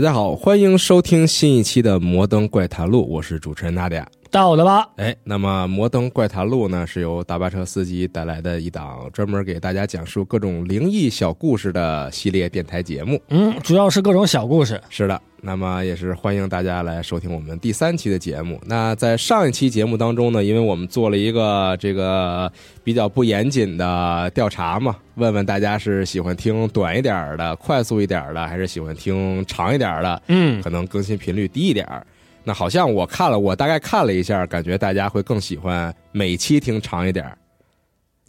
大家好，欢迎收听新一期的《摩登怪谈录》，我是主持人娜迪亚。到我的吧，哎，那么《摩登怪谈录》呢，是由大巴车司机带来的一档专门给大家讲述各种灵异小故事的系列电台节目。嗯，主要是各种小故事。是的，那么也是欢迎大家来收听我们第三期的节目。那在上一期节目当中呢，因为我们做了一个这个比较不严谨的调查嘛，问问大家是喜欢听短一点儿的、快速一点儿的，还是喜欢听长一点儿的？嗯，可能更新频率低一点儿。那好像我看了，我大概看了一下，感觉大家会更喜欢每期听长一点儿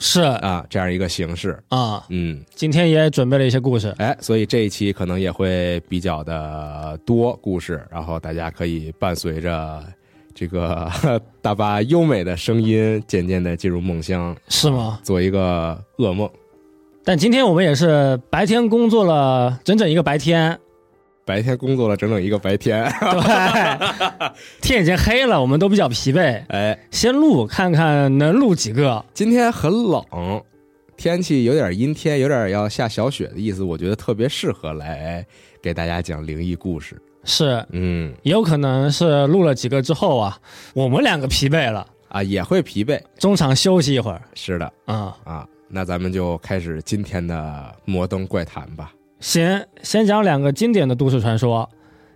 是啊，这样一个形式。啊，嗯，今天也准备了一些故事。哎，所以这一期可能也会比较的多故事，然后大家可以伴随着这个 大巴优美的声音，渐渐的进入梦乡，是吗？做一个噩梦。但今天我们也是白天工作了整整一个白天，白天工作了整整一个白天，对，天已经黑了，我们都比较疲惫。哎，先录看看能录几个。今天很冷，天气有点阴天，有点要下小雪的意思，我觉得特别适合来给大家讲灵异故事。是，嗯也有可能是录了几个之后啊，我们两个疲惫了，啊，也会疲惫，中场休息一会儿。是的啊、啊。那咱们就开始今天的摩登怪谈吧。先先讲两个经典的都市传说，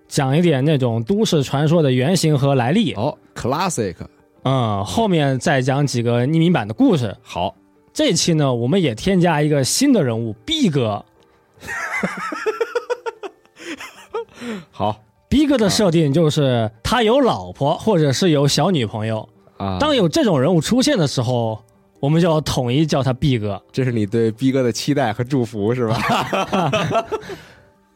讲一点那种都市传说的原型和来历。哦，classic，嗯，后面再讲几个匿名版的故事。好，这期呢，我们也添加一个新的人物 B 哥。好 B 哥的设定就是他有老婆或者是有小女朋友。啊。当有这种人物出现的时候，我们就要统一叫他 B 哥。这是你对毕哥的期待和祝福是吧？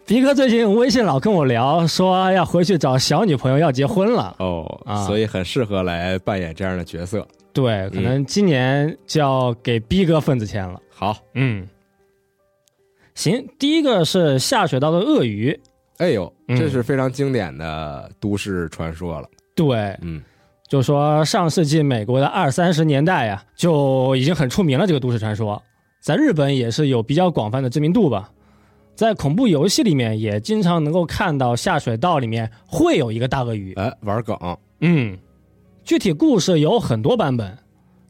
B 哥最近微信老跟我聊，说要回去找小女朋友，要结婚了。哦，啊所以很适合来扮演这样的角色。对，可能今年就要给 B 哥份子钱了。好，嗯，行，第一个是下水道的鳄鱼。哎呦，嗯这是非常经典的都市传说了。对，嗯，就说上世纪美国的二三十年代呀，就已经很出名了。这个都市传说，在日本也是有比较广泛的知名度吧。在恐怖游戏里面，也经常能够看到下水道里面会有一个大鳄鱼。哎，玩梗，嗯，具体故事有很多版本，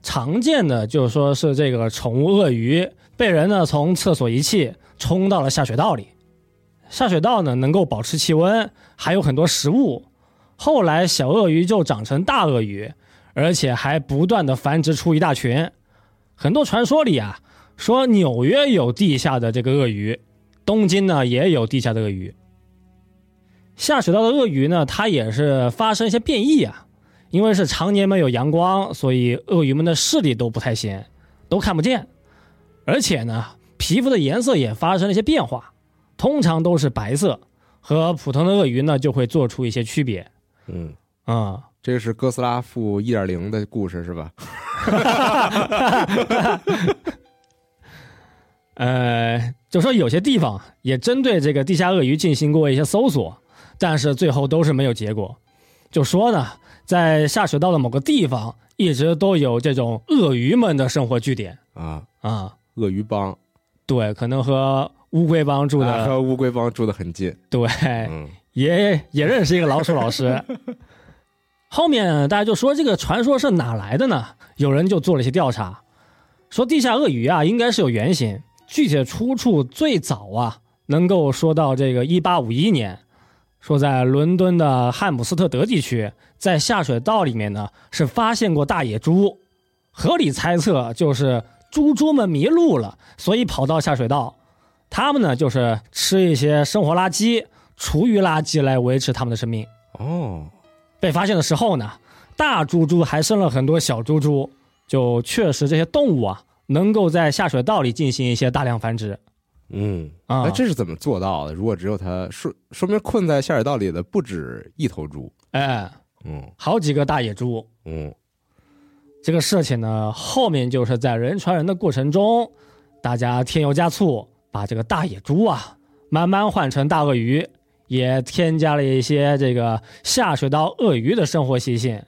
常见的就是说是这个宠物鳄鱼被人呢从厕所遗弃冲到了下水道里，下水道呢能够保持气温，还有很多食物。后来小鳄鱼就长成大鳄鱼，而且还不断的繁殖出一大群。很多传说里啊，说纽约有地下的这个鳄鱼，东京呢也有地下的鳄鱼。下水道的鳄鱼呢，它也是发生一些变异啊，因为是常年没有阳光，所以鳄鱼们的视力都不太行，都看不见，而且呢，皮肤的颜色也发生了一些变化，通常都是白色，和普通的鳄鱼呢就会做出一些区别。嗯，啊、这个是哥斯拉负一点零的故事是吧？呃，就说有些地方也针对这个地下鳄鱼进行过一些搜索，但是最后都是没有结果。就说呢，在下水道的某个地方，一直都有这种鳄鱼们的生活据点啊，啊。鳄鱼帮对，可能和乌龟帮住的，啊和乌龟帮住的很近。对，嗯，也也认识一个老鼠老师。后面大家就说这个传说是哪来的呢？有人就做了一些调查，说地下鳄鱼啊应该是有原型，具体的出处最早啊能够说到这个一八五一年，说在伦敦的汉姆斯特德地区，在下水道里面呢是发现过大野猪，合理猜测就是猪猪们迷路了，所以跑到下水道，他们呢就是吃一些生活垃圾、厨余垃圾来维持他们的生命。哦，被发现的时候呢，大猪猪还生了很多小猪猪，就确实这些动物啊，能够在下水道里进行一些大量繁殖嗯，啊。哎，这是怎么做到的？如果只有它，说说明困在下水道里的不止一头猪。哎，嗯好几个大野猪。嗯，这个事情呢，后面就是在人传人的过程中，大家添油加醋，把这个大野猪啊慢慢换成大鳄鱼，也添加了一些这个下水道鳄鱼的生活习性。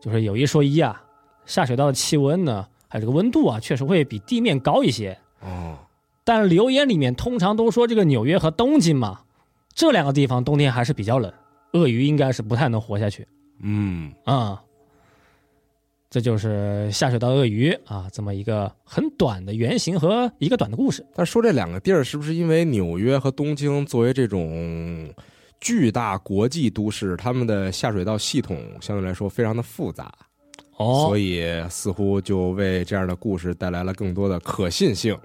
就是有一说一啊，下水道的气温呢，还有这个温度啊，确实会比地面高一些。哦，但留言里面通常都说这个纽约和东京嘛，这两个地方冬天还是比较冷，鳄鱼应该是不太能活下去嗯，啊、这就是下水道鳄鱼啊，这么一个很短的原型和一个短的故事。但说这两个地儿是不是因为纽约和东京作为这种巨大国际都市，他们的下水道系统相对来说非常的复杂，哦所，以似乎就为这样的故事带来了更多的可信性。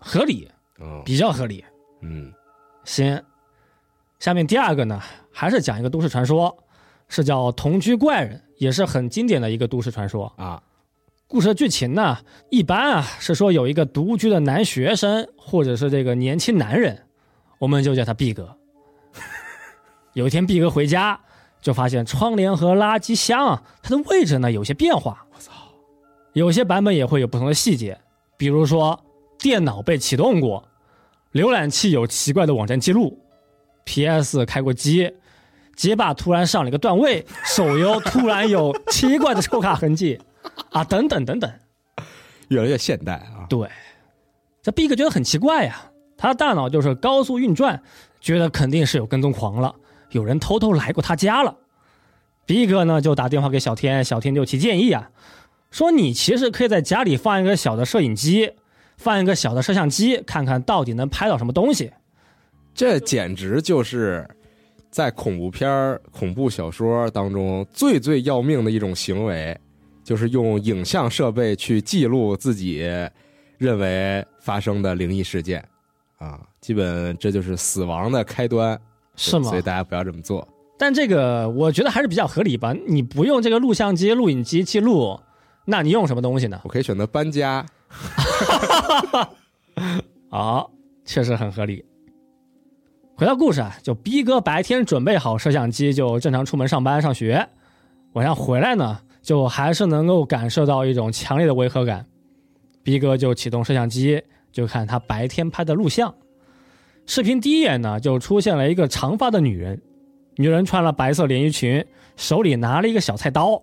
合理，嗯比较合理。嗯行，下面第二个呢，还是讲一个都市传说，是叫同居怪人，也是很经典的一个都市传说。啊，故事的剧情呢，一般啊是说有一个独居的男学生，或者是这个年轻男人，我们就叫他毕哥。有一天，毕哥回家就发现窗帘和垃圾箱啊，它的位置呢有些变化。我操！有些版本也会有不同的细节，比如说电脑被启动过，浏览器有奇怪的网站记录，PS 开过机，街霸突然上了一个段位，手游突然有奇怪的抽卡痕迹，啊，等等等等。越来越现代啊。对，这 Big 觉得很奇怪呀，他的大脑就是高速运转，觉得肯定是有跟踪狂了，有人偷偷来过他家了。Big 呢就打电话给小天，小天就提建议啊，说你其实可以在家里放一个小的摄影机，放一个小的摄像机，看看到底能拍到什么东西。这简直就是在恐怖片儿、恐怖小说当中最最要命的一种行为，就是用影像设备去记录自己认为发生的灵异事件啊，基本这就是死亡的开端，是吗所以大家不要这么做。但这个我觉得还是比较合理吧。你不用这个录像机、录影机记录，那你用什么东西呢？我可以选择搬家，好，确实很合理。回到故事啊，就逼哥白天准备好摄像机，就正常出门上班上学，晚上回来呢，就还是能够感受到一种强烈的违和感。逼哥就启动摄像机，就看他白天拍的录像。视频第一眼呢，就出现了一个长发的女人，女人穿了白色连衣裙，手里拿了一个小菜刀，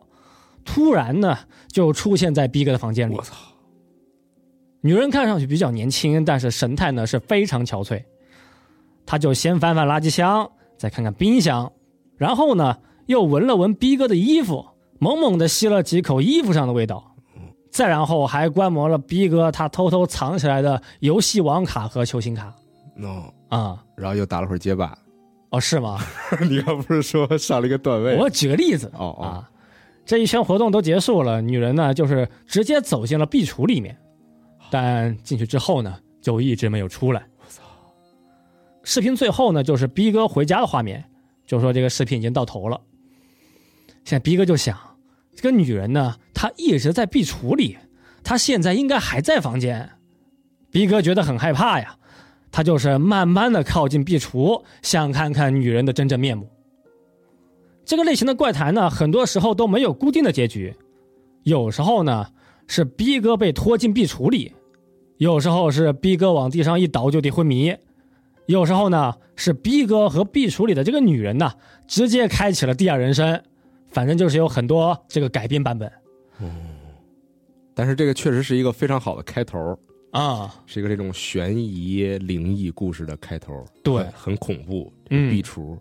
突然呢，就出现在逼哥的房间里。我操！女人看上去比较年轻，但是神态呢是非常憔悴。他就先翻翻垃圾箱，再看看冰箱，然后呢又闻了闻逼哥的衣服，猛猛地吸了几口衣服上的味道，再然后还观摩了逼哥他偷偷藏起来的游戏王卡和球星卡 no，啊、然后又打了会儿街霸。哦是吗？你刚不是说上了一个段位？我举个例子哦哦，啊，这一圈活动都结束了，女人呢就是直接走进了壁橱里面，但进去之后呢就一直没有出来。视频最后呢就是逼哥回家的画面，就说这个视频已经到头了。现在逼哥就想，这个女人呢，她一直在壁橱里，她现在应该还在房间。逼哥觉得很害怕呀，他就是慢慢的靠近壁橱，想看看女人的真正面目。这个类型的怪谈呢，很多时候都没有固定的结局，有时候呢是逼哥被拖进壁橱里，有时候是逼哥往地上一倒就地昏迷，有时候呢是 B 哥和壁橱里的这个女人呢直接开启了第二人生，反正就是有很多这个改编版本哦但是这个确实是一个非常好的开头，啊。是一个这种悬疑灵异故事的开头，对很很恐怖。嗯壁橱，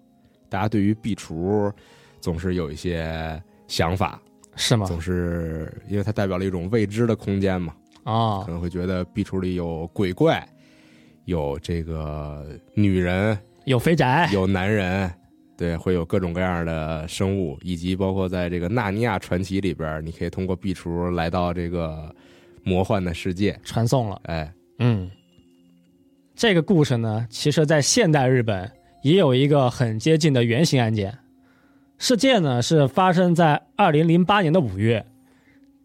大家对于壁橱总是有一些想法，是吗？总是因为它代表了一种未知的空间嘛，啊可，能会觉得壁橱里有鬼怪，有这个女人，有肥宅，有男人。对，会有各种各样的生物，以及包括在这个《纳尼亚传奇》里边，你可以通过壁橱来到这个魔幻的世界。传送了。哎，嗯，这个故事呢，其实在现代日本也有一个很接近的原型案件。事件呢是发生在二零零八年的五月，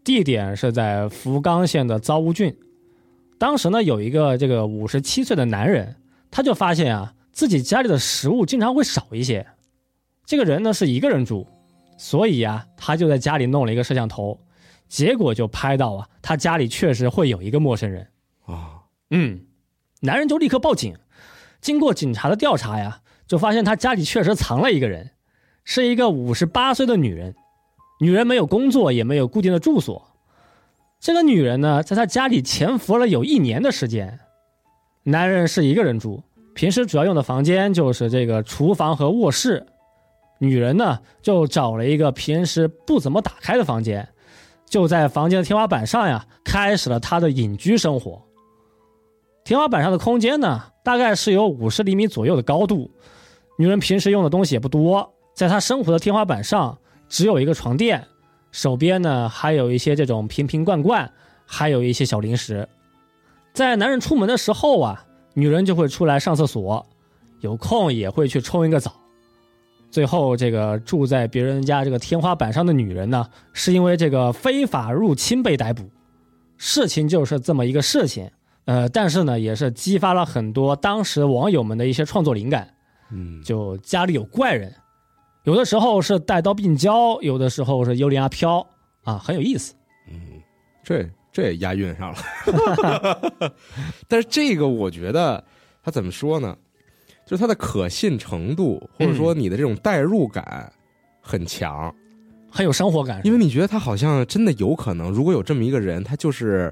地点是在福冈县的遭屋郡。当时呢，有一个这个五十七岁的男人，他就发现啊，自己家里的食物经常会少一些。这个人呢是一个人住，所以啊，他就在家里弄了一个摄像头，结果就拍到啊，他家里确实会有一个陌生人。啊，嗯，男人就立刻报警。经过警察的调查呀，就发现他家里确实藏了一个人，是一个五十八岁的女人。女人没有工作，也没有固定的住所。这个女人呢，在他家里潜伏了有一年的时间。男人是一个人住，平时主要用的房间就是这个厨房和卧室。女人呢，就找了一个平时不怎么打开的房间，就在房间的天花板上呀，开始了她的隐居生活。天花板上的空间呢，大概是有五十厘米左右的高度。女人平时用的东西也不多，在她生活的天花板上只有一个床垫，手边呢还有一些这种瓶瓶罐罐，还有一些小零食。在男人出门的时候啊，女人就会出来上厕所，有空也会去冲一个澡。最后，这个住在别人家这个天花板上的女人呢，是因为这个非法入侵被逮捕。事情就是这么一个事情，呃，但是呢，也是激发了很多当时网友们的一些创作灵感。嗯，就家里有怪人，有的时候是带刀病娇，有的时候是幽灵阿飘啊，很有意思。嗯，这这也押韵上了。但是这个我觉得他怎么说呢？就是它的可信程度，或者说你的这种代入感很强，很有生活感。因为你觉得他好像真的有可能，如果有这么一个人，他就是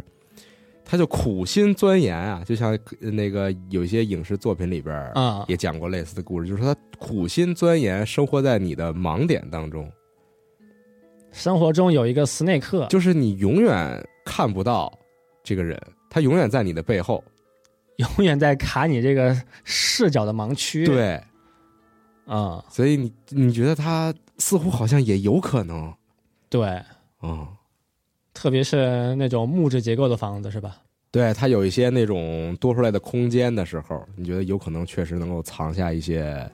他就苦心钻研啊，就像那个有一些影视作品里边啊。也讲过类似的故事，就是他苦心钻研，生活在你的盲点当中，生活中有一个斯内克，就是你永远看不到这个人，他永远在你的背后。永远在卡你这个视角的盲区。对，啊，所以你你觉得他似乎好像也有可能，对，嗯，特别是那种木质结构的房子，是吧？对，它有一些那种多出来的空间的时候，你觉得有可能确实能够藏下一些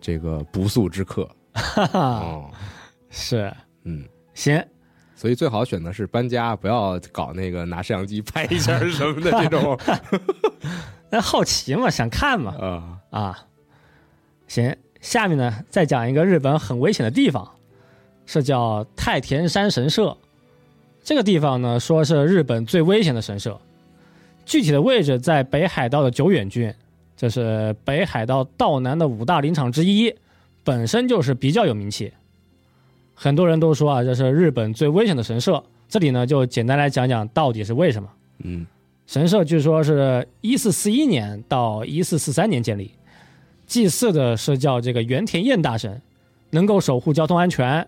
这个不速之客。哈哈，哦，是，嗯，行，所以最好选择是搬家，不要搞那个拿摄像机拍一下什么的这种。那好奇嘛，想看嘛，啊，啊，行，下面呢再讲一个日本很危险的地方，是叫太田山神社。这个地方呢，说是日本最危险的神社，具体的位置在北海道的久远郡，这是北海道道南的五大林场之一，本身就是比较有名气。很多人都说啊，这是日本最危险的神社。这里呢，就简单来讲讲到底是为什么。嗯神社据说是一四四一年到一四四三年建立，祭祀的是叫这个原田彦大神，能够守护交通安全。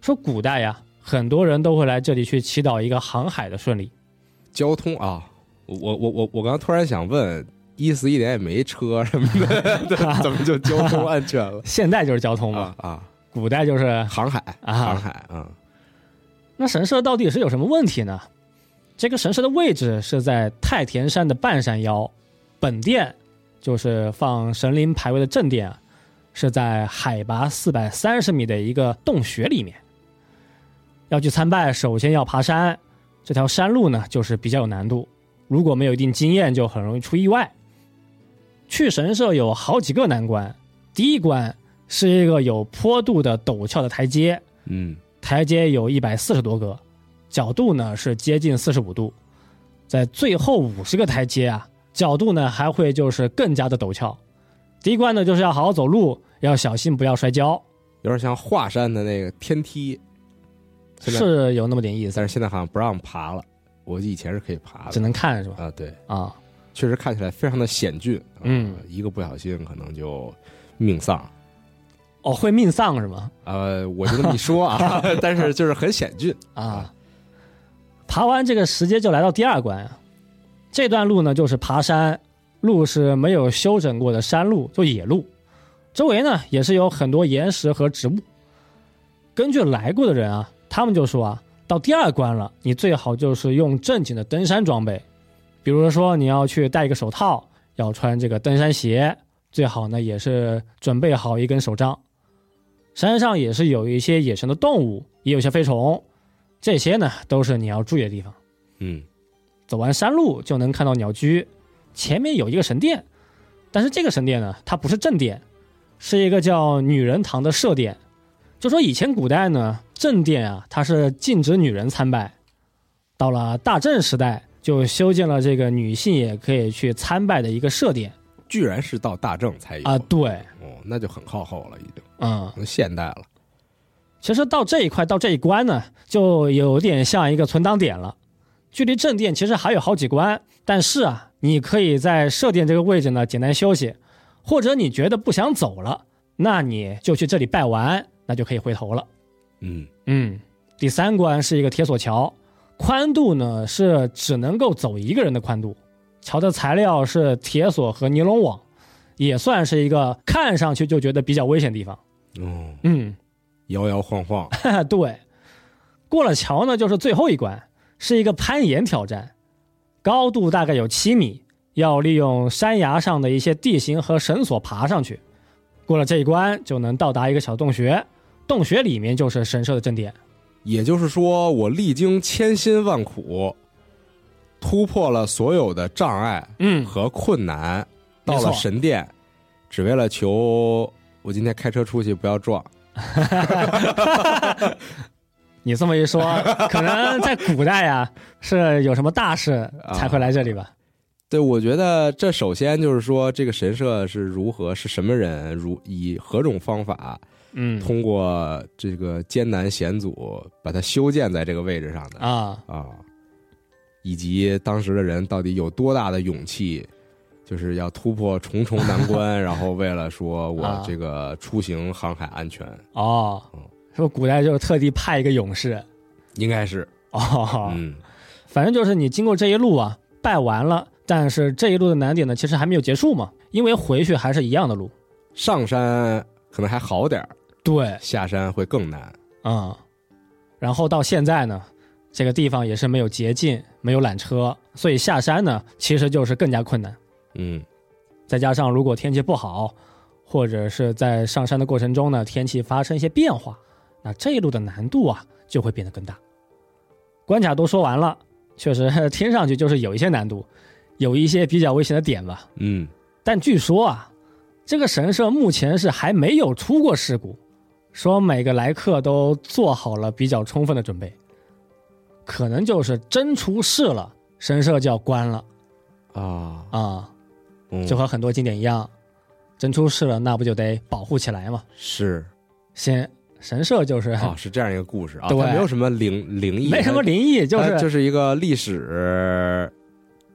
说古代呀，很多人都会来这里去祈祷一个航海的顺利。交通啊，我我我我我刚刚突然想问，一四一点也没车什么的，怎么就交通安全了？现在就是交通嘛，啊啊，古代就是。航海啊航海啊，那神社到底是有什么问题呢？这个神社的位置是在太田山的半山腰，本殿就是放神灵牌位的正殿啊，是在海拔四百三十米的一个洞穴里面。要去参拜，首先要爬山，这条山路呢就是比较有难度，如果没有一定经验，就很容易出意外。去神社有好几个难关，第一关是一个有坡度的陡峭的台阶，嗯。台阶有一百四十多个，角度呢是接近四十五度，在最后五十个台阶啊，角度呢还会就是更加的陡峭。第一关呢就是要好好走路，要小心不要摔跤，有点像华山的那个天梯，现在是有那么点意思，但是现在好像不让爬了。我以前是可以爬的只能看是吧？啊，对，啊，确实看起来非常的险峻。啊嗯，一个不小心可能就命丧。哦，会命丧是吗？呃，我就这么一说啊，但是就是很险峻。啊，爬完这个石阶就来到第二关啊，这段路呢就是爬山，路是没有修整过的山路，就野路，周围呢也是有很多岩石和植物。根据来过的人啊，他们就说啊，到第二关了，你最好就是用正经的登山装备，比如说你要去戴一个手套，要穿这个登山鞋，最好呢也是准备好一根手杖。山上也是有一些野生的动物，也有些飞虫，这些呢都是你要注意的地方。嗯走完山路就能看到鸟居，前面有一个神殿，但是这个神殿呢，它不是正殿，是一个叫女人堂的社殿。就说以前古代呢，正殿啊，它是禁止女人参拜，到了大正时代就修建了这个女性也可以去参拜的一个社殿居然是到大正才有啊。对，哦，那就很靠后了，已经嗯，现代了。其实到这一块到这一关呢，就有点像一个存档点了。距离正殿其实还有好几关，但是啊，你可以在设殿这个位置呢简单休息，或者你觉得不想走了，那你就去这里拜完，那就可以回头了。嗯嗯，第三关是一个铁索桥，宽度呢是只能够走一个人的宽度。桥的材料是铁索和尼龙网，也算是一个看上去就觉得比较危险的地方。哦，嗯，摇摇晃晃，对。过了桥呢，就是最后一关，是一个攀岩挑战，高度大概有七米，要利用山崖上的一些地形和绳索爬上去。过了这一关，就能到达一个小洞穴，洞穴里面就是神社的正殿。也就是说，我历经千辛万苦，突破了所有的障碍嗯，和困难，到了神殿，只为了求我今天开车出去不要撞。你这么一说，可能在古代啊，是有什么大事才会来这里吧？对，我觉得这首先就是说，这个神社是如何，是什么人，如以何种方法，嗯。通过这个艰难险阻把它修建在这个位置上的啊，啊，以及当时的人到底有多大的勇气，就是要突破重重难关，然后为了说我啊。这个出行航海安全，哦。嗯，说古代就是特地派一个勇士？应该是，哦，嗯。反正就是你经过这一路啊，拜完了，但是这一路的难点呢，其实还没有结束嘛，因为回去还是一样的路。上山可能还好点儿对，下山会更难。嗯，然后到现在呢，这个地方也是没有捷径，没有缆车，所以下山呢，其实就是更加困难。嗯再加上如果天气不好，或者是在上山的过程中呢，天气发生一些变化，那这一路的难度啊就会变得更大。关卡都说完了，确实听上去就是有一些难度，有一些比较危险的点吧。嗯，但据说啊，这个神社目前是还没有出过事故，说每个来客都做好了比较充分的准备，可能就是真出事了，神社就要关了。啊，啊。嗯。就和很多景点一样，真出事了，那不就得保护起来吗？是。先神社就是、啊，是这样一个故事啊，对。没有什么灵灵异，没什么灵异，就是就是一个历史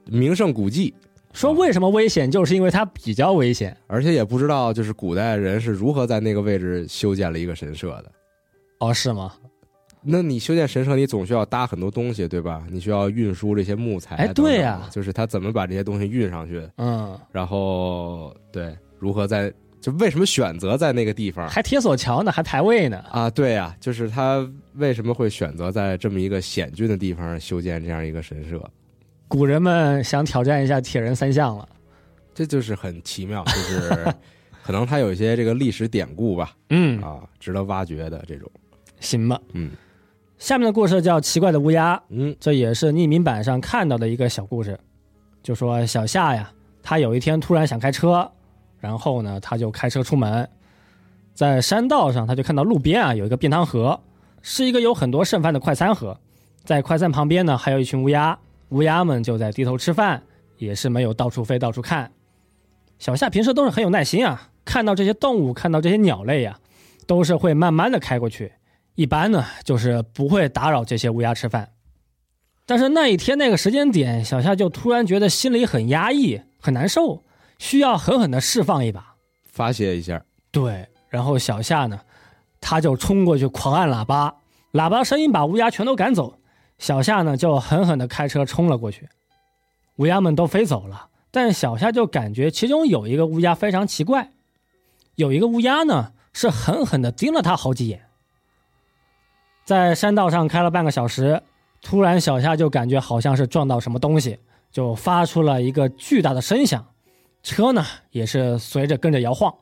名胜古迹，说为什么危险，就是因为它比较危险。而且也不知道就是古代人是如何在那个位置修建了一个神社的。哦，是吗？那你修建神社，你总需要搭很多东西，对吧？你需要运输这些木材。哎对呀就是他怎么把这些东西运上去，嗯，然后对如何在就为什么选择在那个地方还铁索桥呢，还排位呢。啊？对呀、就是他为什么会选择在这么一个险峻的地方修建这样一个神社？古人们想挑战一下铁人三项了。这就是很奇妙，就是可能它有一些这个历史典故吧，嗯，啊，值得挖掘的这种。行吧。嗯。下面的故事叫《奇怪的乌鸦》，嗯。这也是匿名版上看到的一个小故事，就说小夏呀，他有一天突然想开车，然后呢，他就开车出门，在山道上，他就看到路边啊有一个便当盒，是一个有很多剩饭的快餐盒，在快餐旁边呢还有一群乌鸦，乌鸦们就在低头吃饭，也是没有到处飞到处看。小夏平时都是很有耐心啊，看到这些动物，看到这些鸟类呀、都是会慢慢的开过去。一般呢，就是不会打扰这些乌鸦吃饭。但是那一天那个时间点，小夏就突然觉得心里很压抑、很难受，需要狠狠的释放一把。发泄一下，对，然后小夏呢，他就冲过去狂按喇叭，喇叭声音把乌鸦全都赶走。小夏呢，就狠狠的开车冲了过去，乌鸦们都飞走了，但小夏就感觉其中有一个乌鸦非常奇怪，有一个乌鸦呢是狠狠的盯了他好几眼。在山道上开了半个小时，突然小夏就感觉好像是撞到什么东西，就发出了一个巨大的声响，车呢也是随着跟着摇晃。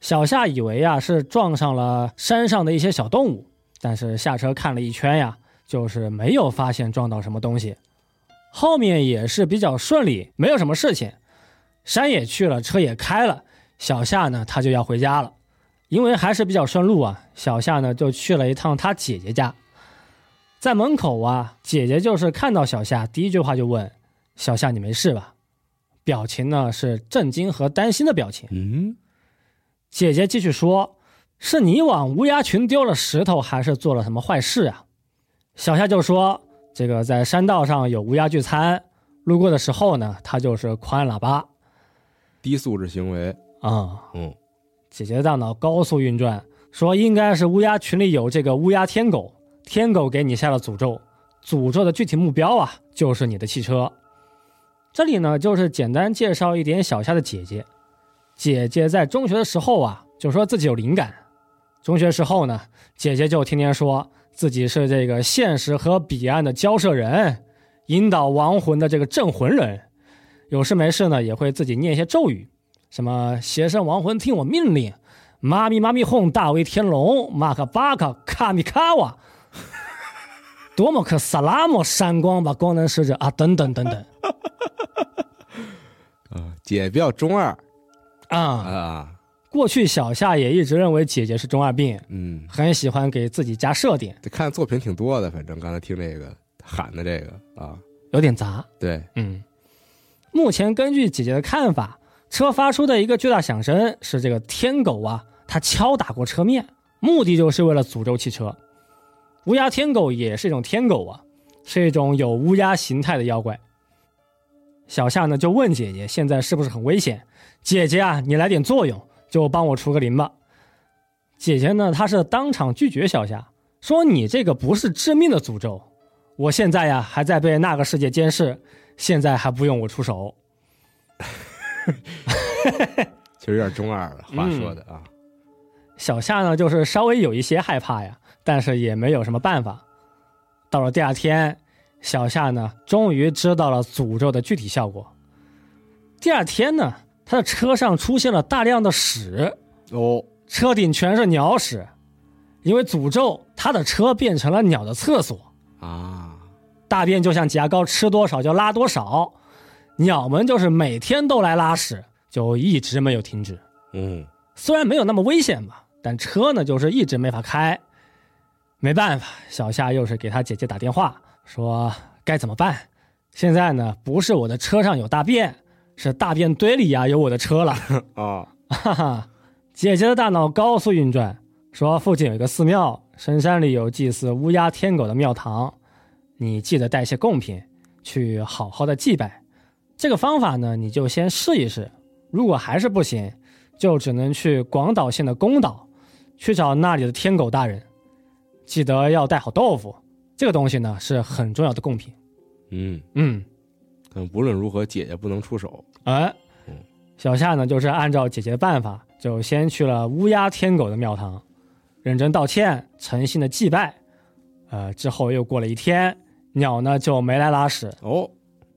小夏以为呀是撞上了山上的一些小动物，但是下车看了一圈呀，就是没有发现撞到什么东西。后面也是比较顺利，没有什么事情，山也去了，车也开了。小夏呢，他就要回家了，因为还是比较顺路啊。小夏呢就去了一趟他姐姐家，在门口啊，姐姐就是看到小夏，第一句话就问：“小夏，你没事吧？”表情呢是震惊和担心的表情。嗯，姐姐继续说：“是你往乌鸦群丢了石头，还是做了什么坏事啊？”小夏就说：“这个在山道上有乌鸦聚餐，路过的时候呢，他就是狂按喇叭低素质行为，啊、嗯姐姐的大脑高速运转，说应该是乌鸦群里有这个乌鸦天狗，天狗给你下了诅咒，诅咒的具体目标啊就是你的汽车。这里呢就是简单介绍一点小夏的姐姐。姐姐在中学的时候啊，就说自己有灵感。中学时候呢，姐姐就天天说自己是这个现实和彼岸的交涉人，引导亡魂的这个镇魂人。有事没事呢，也会自己念一些咒语，什么邪神亡魂听我命令，妈咪妈咪哄大威天龙，马卡巴卡卡米卡瓦，多么克萨拉莫闪光吧光能使者啊，等等等等啊，姐比较中二啊。啊，过去小夏也一直认为姐姐是中二病，嗯，很喜欢给自己加设定，这看作品挺多的，反正刚才听这个喊的这个啊，有点杂。对，嗯，目前根据姐姐的看法，车发出的一个巨大响声是这个天狗啊，它敲打过车面，目的就是为了诅咒汽车。乌鸦天狗也是一种天狗啊，是一种有乌鸦形态的妖怪。小夏呢就问姐姐现在是不是很危险？姐姐啊，你来点作用，就帮我除个灵吧。姐姐呢，她是当场拒绝小夏，说你这个不是致命的诅咒，我现在呀还在被那个世界监视，现在还不用我出手。其实有点中二了，话说的啊，小夏呢，就是稍微有一些害怕呀，但是也没有什么办法。到了第二天，小夏呢，终于知道了诅咒的具体效果。第二天呢，他的车上出现了大量的屎，哦，车顶全是鸟屎，因为诅咒，他的车变成了鸟的厕所。啊，大便就像挤牙膏，吃多少就拉多少。鸟们就是每天都来拉屎，就一直没有停止。嗯，虽然没有那么危险吧，但车呢就是一直没法开。没办法，小夏又是给他姐姐打电话，说该怎么办。现在呢，不是我的车上有大便，是大便堆里呀有我的车了。啊，哈哈，姐姐的大脑高速运转，说附近有一个寺庙，深山里有祭祀乌鸦天狗的庙堂，你记得带些贡品去好好的祭拜。这个方法呢，你就先试一试，如果还是不行，就只能去广岛县的宫岛，去找那里的天狗大人。记得要带好豆腐，这个东西呢是很重要的贡品。嗯，嗯，但无论如何，姐姐不能出手，哎嗯，小夏呢，就是按照姐姐的办法，就先去了乌鸦天狗的庙堂，认真道歉，诚信的祭拜。呃，之后又过了一天，鸟呢就没来拉屎，哦，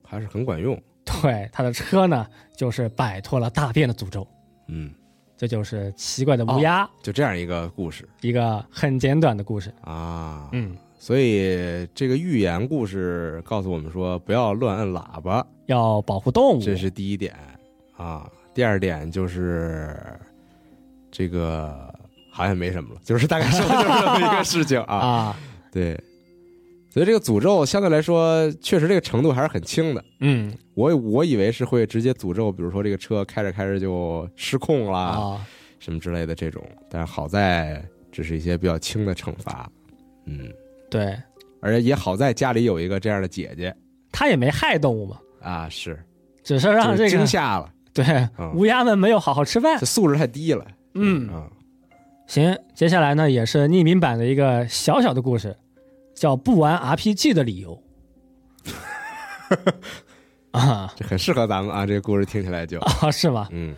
还是很管用，对，他的车呢就是摆脱了大便的诅咒。嗯，这就是奇怪的乌鸦，就这样一个故事一个很简短的故事。啊，嗯，所以这个寓言故事告诉我们说，不要乱按喇叭，要保护动物，这是第一点啊。第二点就是这个好像没什么了，就是大概说的就是这么一个事情啊。啊，对，所以这个诅咒相对来说，确实这个程度还是很轻的。嗯。我我以为是会直接诅咒，比如说这个车开着开着就失控啦，啊，什么之类的这种，但是好在只是一些比较轻的惩罚，嗯，对，而且也好在家里有一个这样的姐姐。她也没害动物嘛，啊，是。只是让就是这个惊吓了，对嗯。乌鸦们没有好好吃饭。这。素质太低了，嗯，啊，行，接下来呢也是匿名版的一个小小的故事，叫不玩 RPG 的理由。啊。这很适合咱们啊，这个故事听起来就，啊，是吗？嗯。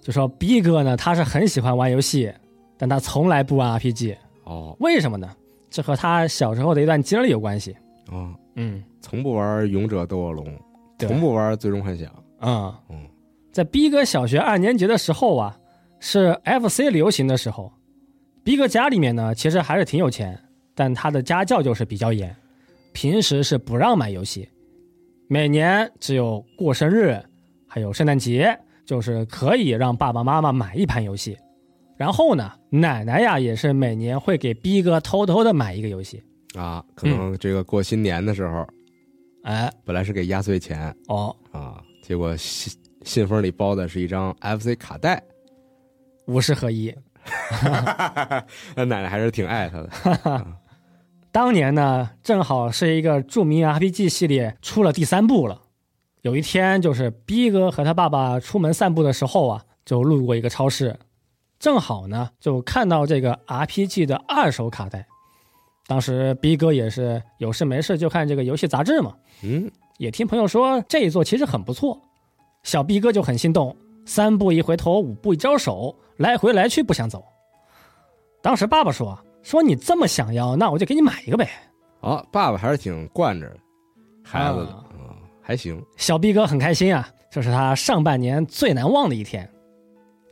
就说 B 哥呢，他是很喜欢玩游戏，但他从来不玩 RPG，哦。为什么呢？这和他小时候的一段经历有关系。哦，嗯从不玩勇者斗恶龙，对从不玩最终幻想，啊嗯在逼哥小学二年级的时候啊，是 FC 流行的时候。逼哥家里面呢，其实还是挺有钱，但他的家教就是比较严，平时是不让买游戏，每年只有过生日，还有圣诞节，就是可以让爸爸妈妈买一盘游戏。然后呢，奶奶呀也是每年会给逼哥偷偷的买一个游戏。啊，可能这个过新年的时候，哎，本来是给压岁钱哦，啊，结果信信封里包的是一张 FC 卡带，五十合一。那奶奶还是挺爱他的。当年呢，正好是一个著名 RPG 系列出了第三部了。有一天，就是逼哥和他爸爸出门散步的时候啊，就路过一个超市，正好呢就看到这个 RPG 的二手卡带。当时逼哥也是有事没事就看这个游戏杂志嘛，嗯，也听朋友说这一座其实很不错，小逼哥就很心动，三步一回头，五步一招手，来回来去不想走。当时爸爸说说你这么想要，那我就给你买一个呗。啊，爸爸还是挺惯着孩子的还行。小逼哥很开心啊，这是他上半年最难忘的一天。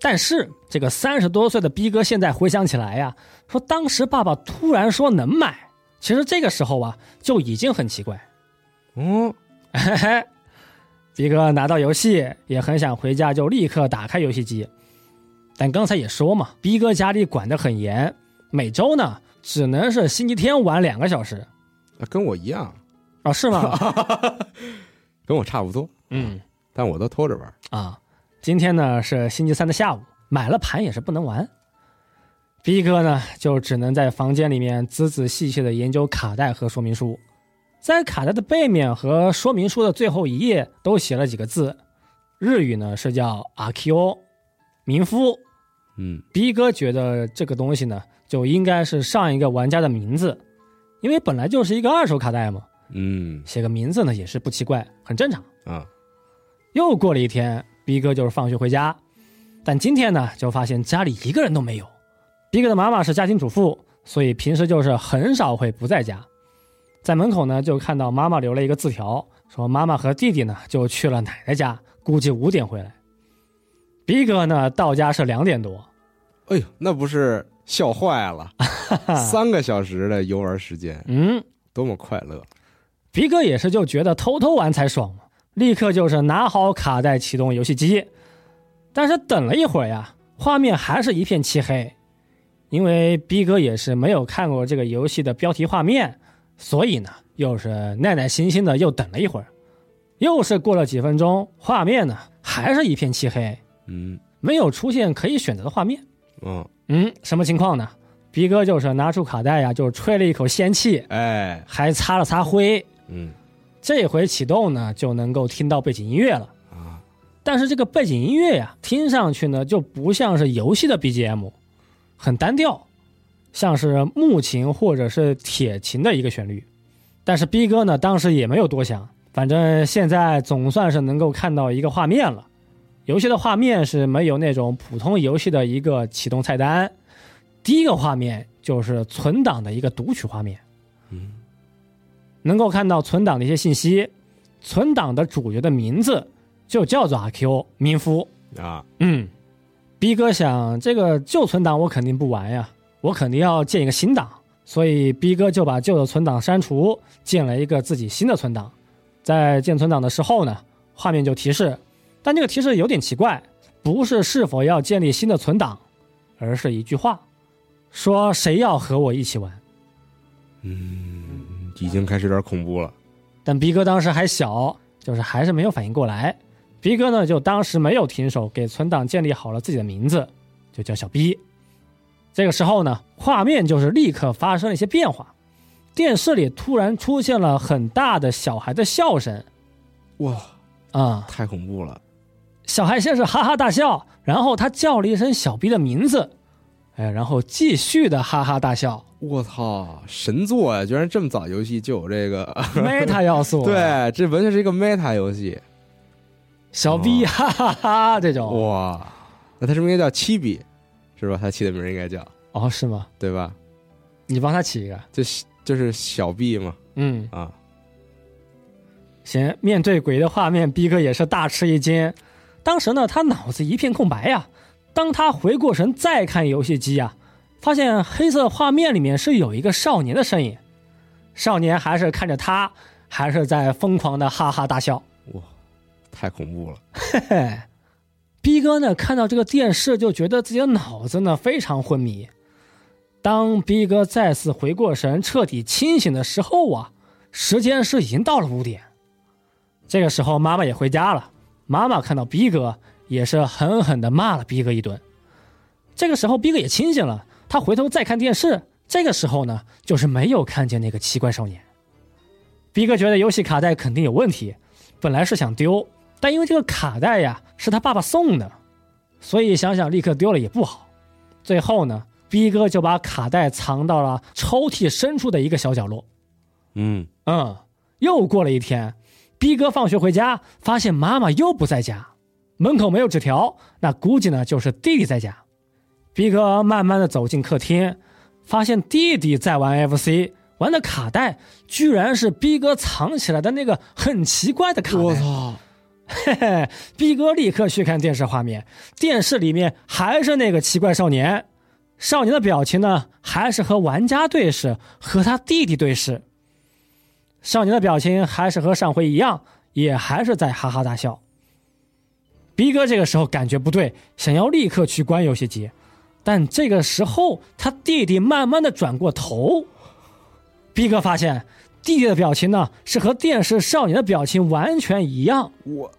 但是这个三十多岁的逼哥现在回想起来呀、说当时爸爸突然说能买，其实这个时候啊就已经很奇怪。嗯，嘿嘿，逼哥拿到游戏也很想回家就立刻打开游戏机，但刚才也说嘛，逼哥家里管得很严，每周呢只能是星期天玩两个小时。啊跟我一样，啊，是吗？跟我差不多，嗯但我都偷着玩。啊，今天呢是星期三的下午，买了盘也是不能玩。逼哥呢就只能在房间里面仔仔细细的研究卡带和说明书，在卡带的背面和说明书的最后一页都写了几个字，日语呢是叫阿 Q，民夫。嗯逼哥觉得这个东西呢就应该是上一个玩家的名字，因为本来就是一个二手卡带嘛，嗯写个名字呢也是不奇怪，很正常。啊，又过了一天，逼哥就是放学回家，但今天呢，就发现家里一个人都没有。逼哥的妈妈是家庭主妇，所以平时就是很少会不在家。在门口呢，就看到妈妈留了一个字条，说妈妈和弟弟呢就去了奶奶家，估计五点回来。逼哥呢到家是两点多，哎呦，那不是笑坏了，三个小时的游玩时间，嗯，多么快乐！逼哥也是就觉得偷偷玩才爽嘛，立刻就是拿好卡带启动游戏机，但是等了一会儿呀，画面还是一片漆黑，因为逼哥也是没有看过这个游戏的标题画面，所以呢又是耐耐心心的又等了一会儿，又是过了几分钟，画面呢还是一片漆黑，嗯。没有出现可以选择的画面。嗯，嗯，什么情况呢？逼哥就是拿出卡带呀，就吹了一口仙气，哎，还擦了擦灰。嗯这回启动呢，就能够听到背景音乐了。啊，但是这个背景音乐呀，听上去呢就不像是游戏的 BGM，很单调，像是木琴或者是铁琴的一个旋律。但是逼哥呢，当时也没有多想，反正现在总算是能够看到一个画面了。游戏的画面是没有那种普通游戏的一个启动菜单，第一个画面就是存档的一个读取画面。嗯能够看到存档的一些信息，存档的主角的名字就叫做阿 Q 民夫。啊，嗯，逼哥想这个旧存档我肯定不玩呀，我肯定要建一个新档，所以逼哥就把旧的存档删除，建了一个自己新的存档。在建存档的时候呢，画面就提示，但这个提示有点奇怪，不是是否要建立新的存档，而是一句话，说谁要和我一起玩。嗯，已经开始有点恐怖了。但逼哥当时还小，就是还是没有反应过来。逼哥呢，就当时没有停手，给存档建立好了自己的名字，就叫小逼。这个时候呢，画面就是立刻发生了一些变化，电视里突然出现了很大的小孩的笑声哇，啊、太恐怖了！小孩先是哈哈大笑，然后他叫了一声小逼的名字，哎，然后继续的哈哈大笑我操，神作呀！居然这么早游戏就有这个，，meta 要素，，对，这完全是一个 meta 游戏小逼 哈哈哈这种，哇！那他是不是应该叫七比，是吧？他起的名儿应该叫哦，是吗？对吧？你帮他起一个，就就是小 B 嘛嗯。啊，行，面对鬼的画面，逼哥也是大吃一惊。当时呢，他脑子一片空白呀。当他回过神再看游戏机啊，发现黑色画面里面是有一个少年的身影，少年还是看着他，还是在疯狂的哈哈大笑。哇，太恐怖了！嘿嘿，逼哥呢看到这个电视就觉得自己的脑子呢非常昏迷。当逼哥再次回过神、彻底清醒的时候啊，时间是已经到了五点。这个时候妈妈也回家了，妈妈看到逼哥也是狠狠的骂了逼哥一顿。这个时候逼哥也清醒了，他回头再看电视，这个时候呢就是没有看见那个奇怪少年。逼哥觉得游戏卡带肯定有问题，本来是想丢，但因为这个卡带呀是他爸爸送的，所以想想立刻丢了也不好。最后呢，逼哥就把卡带藏到了抽屉深处的一个小角落。嗯嗯，又过了一天，逼哥放学回家，发现妈妈又不在家，门口没有纸条，那估计呢就是弟弟在家。逼哥慢慢的走进客厅，发现弟弟在玩 FC，玩的卡带居然是逼哥藏起来的那个很奇怪的卡带。操！嘿嘿，逼哥立刻去看电视画面，电视里面还是那个奇怪少年，少年的表情呢，还是和玩家对视，和他弟弟对视。少年的表情还是和上回一样，也还是在哈哈大笑。逼哥这个时候感觉不对，想要立刻去关游戏机，但这个时候他弟弟慢慢的转过头，逼哥发现弟弟的表情呢是和电视少年的表情完全一样。我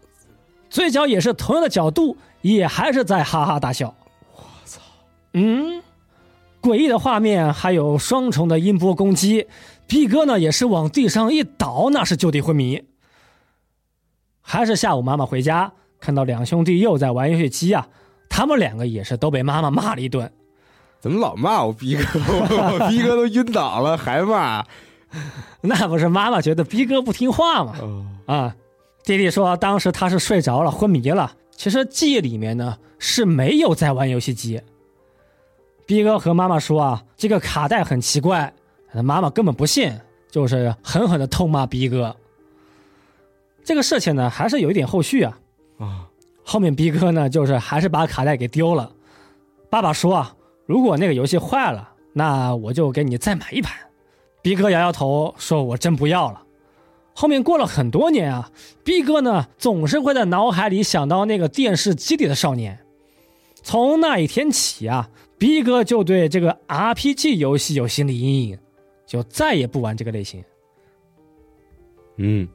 嘴角也是同样的角度，也还是在哈哈大笑。我操！嗯，诡异的画面，还有双重的音波攻击，逼哥呢也是往地上一倒，那是就地昏迷。还是下午妈妈回家，看到两兄弟又在玩游戏机啊，他们两个也是都被妈妈骂了一顿。怎么老骂我逼哥？我逼哥都晕倒了还骂？那不是妈妈觉得逼哥不听话吗？哦啊，弟弟说当时他是睡着了，昏迷了。其实记忆里面呢是没有在玩游戏机。逼哥和妈妈说啊，这个卡带很奇怪，妈妈根本不信，就是狠狠的痛骂逼哥。这个事情呢还是有一点后续啊。啊！后面逼哥呢就是还是把卡带给丢了。爸爸说啊，如果那个游戏坏了，那我就给你再买一盘。逼哥摇摇头说：“我真不要了。”后面过了很多年啊，逼哥呢总是会在脑海里想到那个电视机里的少年。从那一天起啊，逼哥就对这个 RPG 游戏有心理阴影，就再也不玩这个类型。嗯，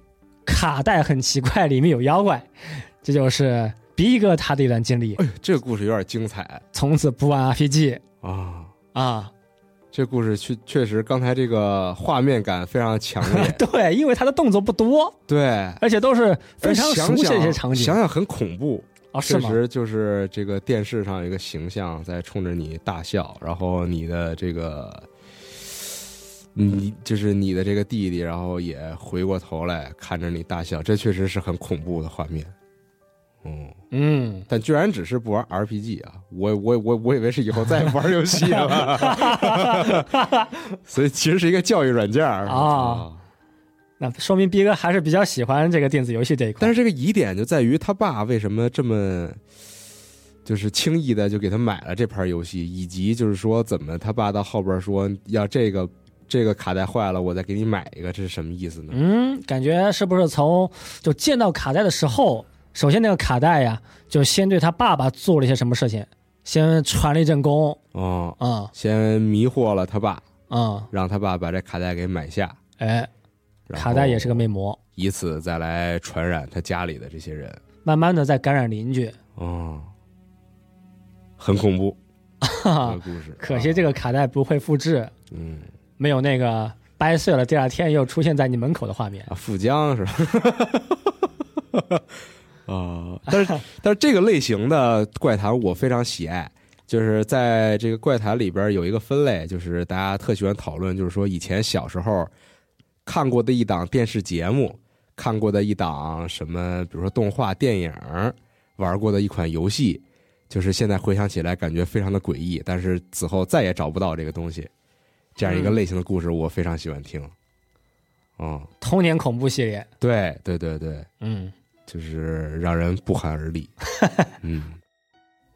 卡带很奇怪，里面有妖怪，这就是逼哥他的一段经历。哎，这个故事有点精彩从此不玩 RPG 啊！啊。这故事确确实，刚才这个画面感非常强烈，对，因为他的动作不多，对，而且都是非常熟悉的一些场景。想想很恐怖。啊，确实就是这个电视上一个形象在冲着你大笑，然后你的这个，你就是你的这个弟弟，然后也回过头来看着你大笑，这确实是很恐怖的画面。嗯，嗯，但居然只是不玩 RPG 啊！我我我我以为是以后再也不玩游戏了，所以其实是一个教育软件儿啊。那说明逼哥还是比较喜欢这个电子游戏这一块。但是这个疑点就在于他爸为什么这么就是轻易的就给他买了这盘游戏，以及就是说怎么他爸到后边说要这个这个卡带坏了，我再给你买一个，这是什么意思呢？嗯，感觉是不是从就见到卡带的时候，首先那个卡带呀，就先对他爸爸做了一些什么事情，先传了一阵功，哦，嗯先迷惑了他爸，嗯，让他爸把这卡带给买下，哎，卡带也是个魅魔，以此再来传染他家里的这些人。慢慢的再感染邻居。哦，很恐怖，故事。可惜这个卡带不会复制，嗯没有那个掰碎了，第二天又出现在你门口的画面。啊，富江是吧？啊，但是但是这个类型的怪谈我非常喜爱，就是在这个怪谈里边有一个分类，就是大家特喜欢讨论，就是说以前小时候看过的一档电视节目，看过的一档什么，比如说动画电影，玩过的一款游戏，就是现在回想起来感觉非常的诡异，但是此后再也找不到这个东西。这样一个类型的故事，我非常喜欢听。嗯，童年恐怖系列，对对对对，嗯，就是让人不寒而栗。嗯，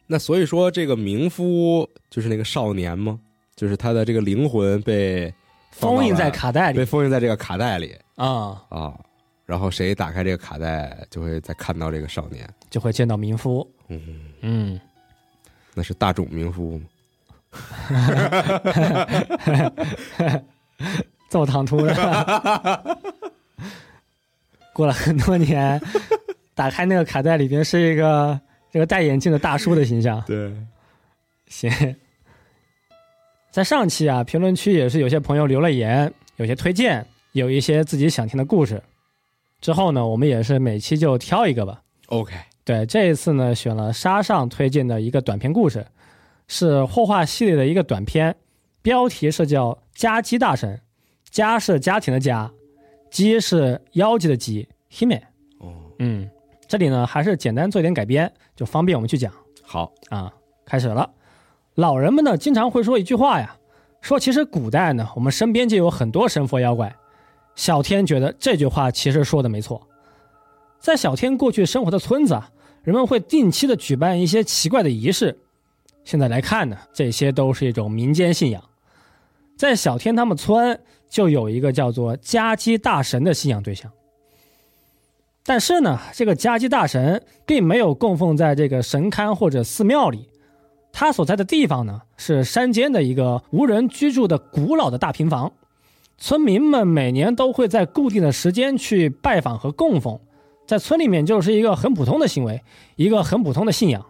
那所以说这个冥夫就是那个少年吗？就是他的这个灵魂被封印在卡带里被封印在这个卡带里啊、啊。然后谁打开这个卡带，就会再看到这个少年。就会见到冥夫。嗯，嗯，那是大冢冥夫吗？这么唐突的。过了很多年，打开那个卡带里边是一个这个戴眼镜的大叔的形象。对，行，在上期啊，评论区也是有些朋友留了言，有些推荐，有一些自己想听的故事。之后呢，我们也是每期就挑一个吧。OK，对，这一次呢，选了沙上推荐的一个短篇故事，是霍画系列的一个短篇，标题是叫《家鸡大神》，家是家庭的家，鸡是妖姬的鸡，hime。哦，嗯，这里呢还是简单做一点改编，就方便我们去讲好，啊。开始了，老人们呢经常会说一句话呀，说其实古代呢我们身边就有很多神佛妖怪。小天觉得这句话其实说的没错，在小天过去生活的村子啊，人们会定期的举办一些奇怪的仪式。现在来看呢，这些都是一种民间信仰。在小天他们村就有一个叫做家鸡大神的信仰对象。但是呢，这个家鸡大神并没有供奉在这个神龛或者寺庙里，他所在的地方呢是山间的一个无人居住的古老的大平房。村民们每年都会在固定的时间去拜访和供奉，在村里面就是一个很普通的行为，一个很普通的信仰。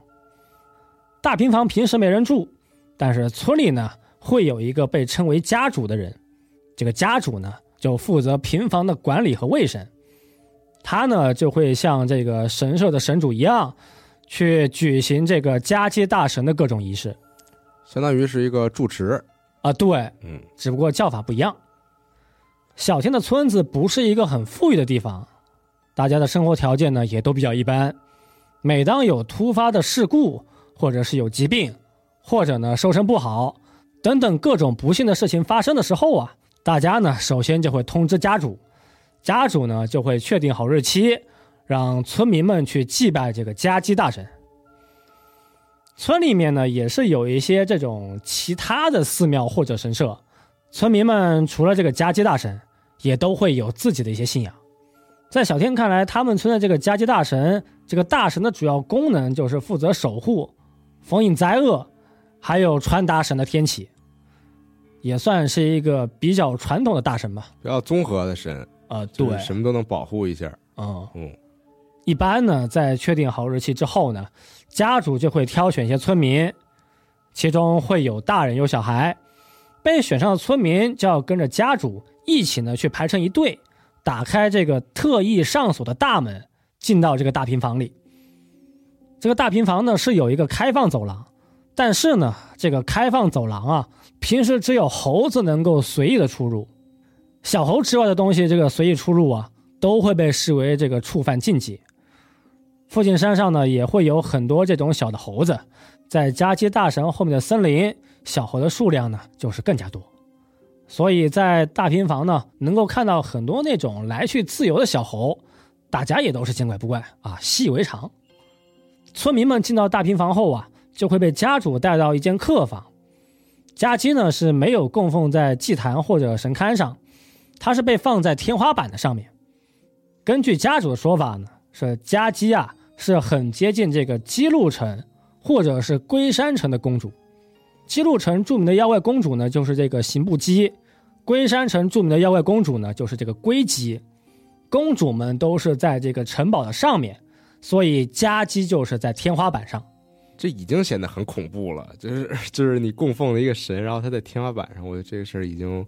大平房平时没人住，但是村里呢会有一个被称为家主的人，这个家主呢就负责平房的管理和卫生，他呢就会像这个神社的神主一样，去举行这个家接大神的各种仪式相当于是一个住持。啊。对，嗯，只不过叫法不一样。小天的村子不是一个很富裕的地方，大家的生活条件呢也都比较一般。每当有突发的事故，或者是有疾病，或者呢收成不好等等各种不幸的事情发生的时候啊，大家呢首先就会通知家主，家主呢就会确定好日期，让村民们去祭拜这个家鸡大神。村里面呢也是有一些这种其他的寺庙或者神社，村民们除了这个家鸡大神，也都会有自己的一些信仰。在小天看来，他们村的这个家鸡大神，这个大神的主要功能就是负责守护、封印灾厄，还有传达神的天启，也算是一个比较传统的大神吧。比较综合的神，呃，就是什么都能保护一下。嗯，嗯，一般呢，在确定好日期之后呢，家主就会挑选一些村民，其中会有大人有小孩，被选上的村民就要跟着家主一起呢去排成一队，打开这个特意上锁的大门，进到这个大平房里。这个大平房呢是有一个开放走廊，但是呢，这个开放走廊啊，平时只有猴子能够随意的出入，小猴之外的东西，这个随意出入啊，都会被视为这个触犯禁忌。附近山上呢，也会有很多这种小的猴子，在家鸡大神后面的森林，小猴的数量呢就是更加多。所以在大平房呢，能够看到很多那种来去自由的小猴，大家也都是见怪不怪啊，习以为常。村民们进到大平房后啊，就会被家主带到一间客房。家鸡呢是没有供奉在祭坛或者神龛上，它是被放在天花板的上面。根据家主的说法呢，是家姬啊是很接近这个姬路城或者是龟山城的公主。姬路城著名的妖怪公主呢，就是这个刑部姬；龟山城著名的妖怪公主呢，就是这个龟姬。公主们都是在这个城堡的上面，所以家姬就是在天花板上。这已经显得很恐怖了。就是就是你供奉的一个神，然后他在天花板上，我觉得这个事儿已经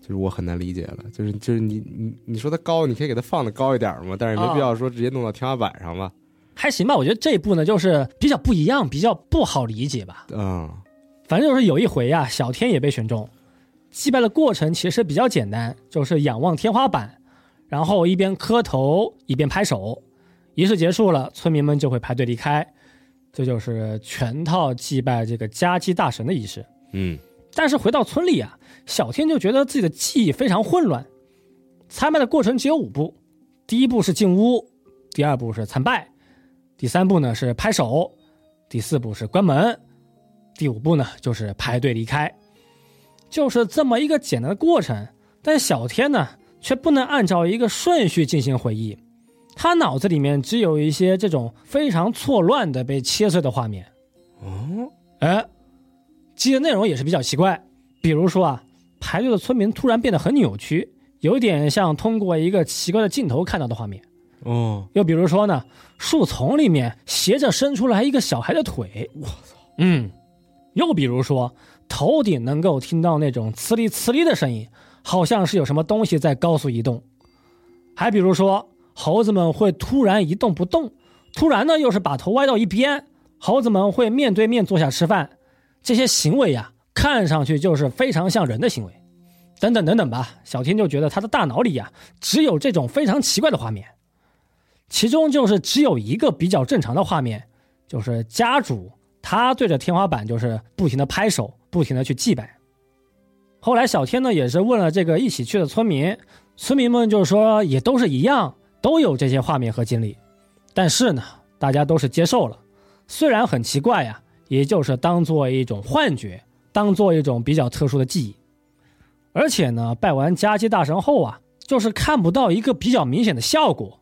就是我很难理解了。就是就是你你你说它高，你可以给它放的高一点嘛，但是没必要说直接弄到天花板上吧？还行吧，我觉得这一步呢，就是比较不一样，比较不好理解吧。嗯，反正就是有一回呀、小天也被选中。祭拜的过程其实比较简单，就是仰望天花板，然后一边磕头一边拍手。仪式结束了，村民们就会排队离开。这就是全套祭拜这个家鸡大神的仪式。嗯，但是回到村里啊，小天就觉得自己的记忆非常混乱。参拜的过程只有五步，第一步是进屋，第二步是参拜，第三步呢是拍手，第四步是关门，第五步呢就是排队离开，就是这么一个简单的过程。但小天呢却不能按照一个顺序进行回忆，他脑子里面只有一些这种非常错乱的被切碎的画面。哦，哎，记的内容也是比较奇怪，比如说啊，排队的村民突然变得很扭曲，有点像通过一个奇怪的镜头看到的画面。哦，又比如说呢，树丛里面斜着伸出来一个小孩的腿，我操，嗯，又比如说头顶能够听到那种呲哩呲哩的声音，好像是有什么东西在高速移动。还比如说，猴子们会突然一动不动，突然呢又是把头歪到一边，猴子们会面对面坐下吃饭，这些行为呀，看上去就是非常像人的行为。等等等等吧，小天就觉得他的大脑里呀，只有这种非常奇怪的画面，其中就是只有一个比较正常的画面，就是家主他对着天花板就是不停的拍手，不停的去祭拜。后来小天呢也是问了这个一起去的村民，村民们就是说也都是一样，都有这些画面和经历，但是呢，大家都是接受了，虽然很奇怪呀，也就是当做一种幻觉，当做一种比较特殊的记忆。而且呢，拜完家鸡大神后啊，就是看不到一个比较明显的效果，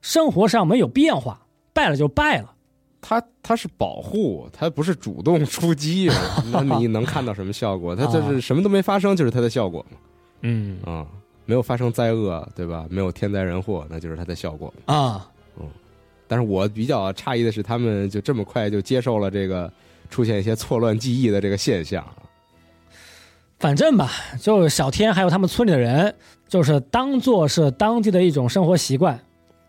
生活上没有变化，拜了就拜了。他他是保护，他不是主动出击，那你能看到什么效果？他就是什么都没发生，就是他的效果嘛。嗯啊，没有发生灾厄，对吧？没有天灾人祸，那就是他的效果啊。嗯，但是我比较诧异的是，他们就这么快就接受了这个出现一些错乱记忆的这个现象。反正吧，就是小天还有他们村里的人，就是当做是当地的一种生活习惯，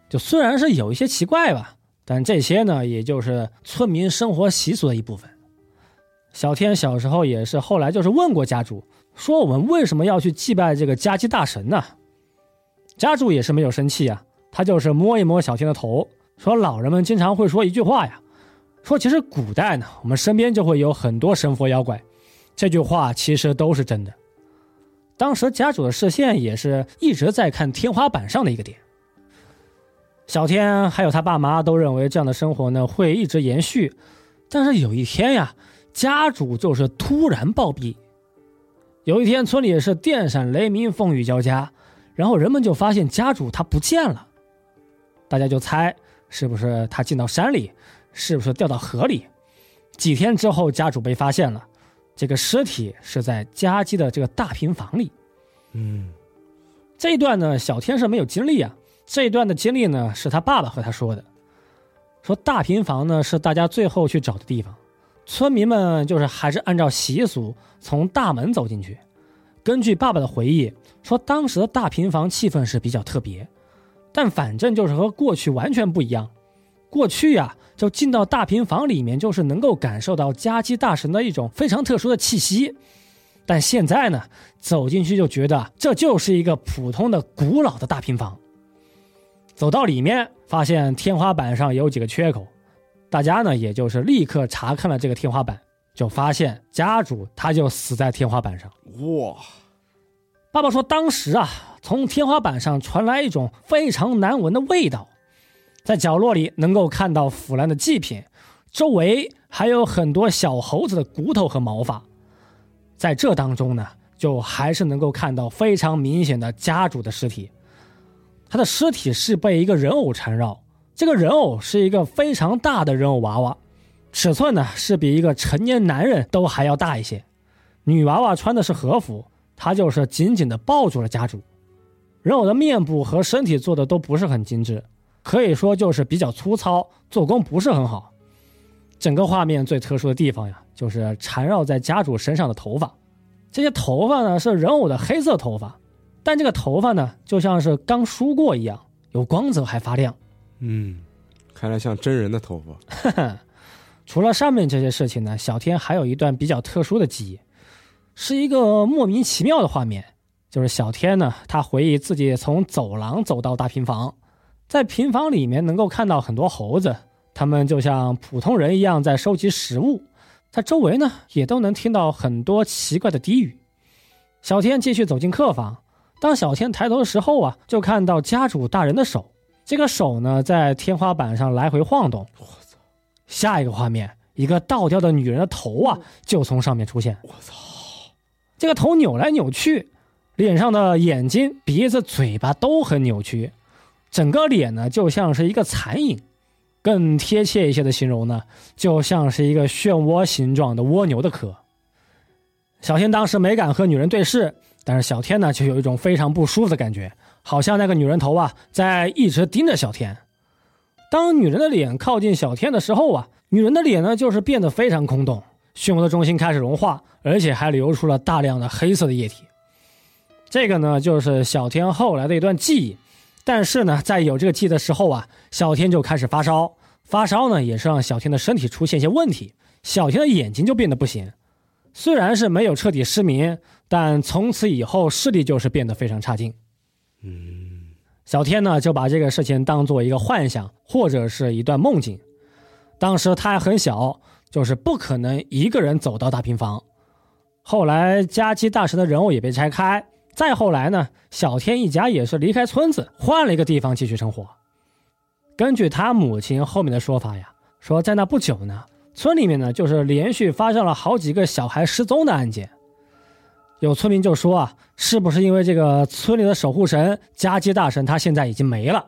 就虽然是有一些奇怪吧，但这些呢，也就是村民生活习俗的一部分。小天小时候也是，后来就是问过家主，说我们为什么要去祭拜这个家鸡大神呢？家主也是没有生气啊，他就是摸一摸小天的头，说老人们经常会说一句话呀，说其实古代呢，我们身边就会有很多神佛妖怪。这句话其实都是真的。当时家主的视线也是一直在看天花板上的一个点。小天还有他爸妈都认为这样的生活呢会一直延续，但是有一天呀，家主就是突然暴毙。有一天村里是电闪雷鸣、风雨交加，然后人们就发现家主他不见了。大家就猜是不是他进到山里，是不是掉到河里？几天之后，家主被发现了。这个尸体是在家鸡的这个大平房里，嗯，这一段呢，小天是没有经历啊。这一段的经历呢，是他爸爸和他说的，说大平房呢是大家最后去找的地方，村民们就是还是按照习俗从大门走进去。根据爸爸的回忆说，当时的大平房气氛是比较特别，但反正就是和过去完全不一样。过去呀。就进到大平房里面，就是能够感受到家鸡大神的一种非常特殊的气息。但现在呢，走进去就觉得这就是一个普通的古老的大平房。走到里面，发现天花板上有几个缺口，大家呢也就是立刻查看了这个天花板，就发现家主他就死在天花板上。哇！爸爸说，当时啊，从天花板上传来一种非常难闻的味道。在角落里能够看到腐烂的祭品，周围还有很多小猴子的骨头和毛发，在这当中呢，就还是能够看到非常明显的家主的尸体。他的尸体是被一个人偶缠绕，这个人偶是一个非常大的人偶娃娃，尺寸呢是比一个成年男人都还要大一些。女娃娃穿的是和服，她就是紧紧的抱住了家主。人偶的面部和身体做的都不是很精致。可以说就是比较粗糙，做工不是很好。整个画面最特殊的地方呀，就是缠绕在家主身上的头发。这些头发呢是人偶的黑色头发，但这个头发呢就像是刚梳过一样，有光泽还发亮。嗯，看来像真人的头发。除了上面这些事情呢，小天还有一段比较特殊的记忆，是一个莫名其妙的画面，就是小天呢他回忆自己从走廊走到大平房。在平房里面能够看到很多猴子，他们就像普通人一样在收集食物，在周围呢也都能听到很多奇怪的低语。小天继续走进客房，当小天抬头的时候啊，就看到家主大人的手，这个手呢在天花板上来回晃动。我操！下一个画面，一个倒吊的女人的头啊就从上面出现。我操！这个头扭来扭去，脸上的眼睛、鼻子、嘴巴都很扭曲。整个脸呢，就像是一个残影，更贴切一些的形容呢，就像是一个漩涡形状的蜗牛的壳。小天当时没敢和女人对视，但是小天呢，却有一种非常不舒服的感觉，好像那个女人头啊，在一直盯着小天。当女人的脸靠近小天的时候啊，女人的脸呢，就是变得非常空洞，漩涡的中心开始融化，而且还流出了大量的黑色的液体。这个呢，就是小天后来的一段记忆。但是呢，在有这个记的时候啊，小天就开始发烧，发烧呢也是让小天的身体出现一些问题，小天的眼睛就变得不行。虽然是没有彻底失明，但从此以后视力就是变得非常差劲。嗯，小天呢就把这个事情当做一个幻想或者是一段梦境。当时他还很小，就是不可能一个人走到大平房。后来家基大神的人物也被拆开，再后来呢，小天一家也是离开村子，换了一个地方继续生活。根据他母亲后面的说法呀，说在那不久呢，村里面呢就是连续发生了好几个小孩失踪的案件。有村民就说啊，是不是因为这个村里的守护神家基大神他现在已经没了？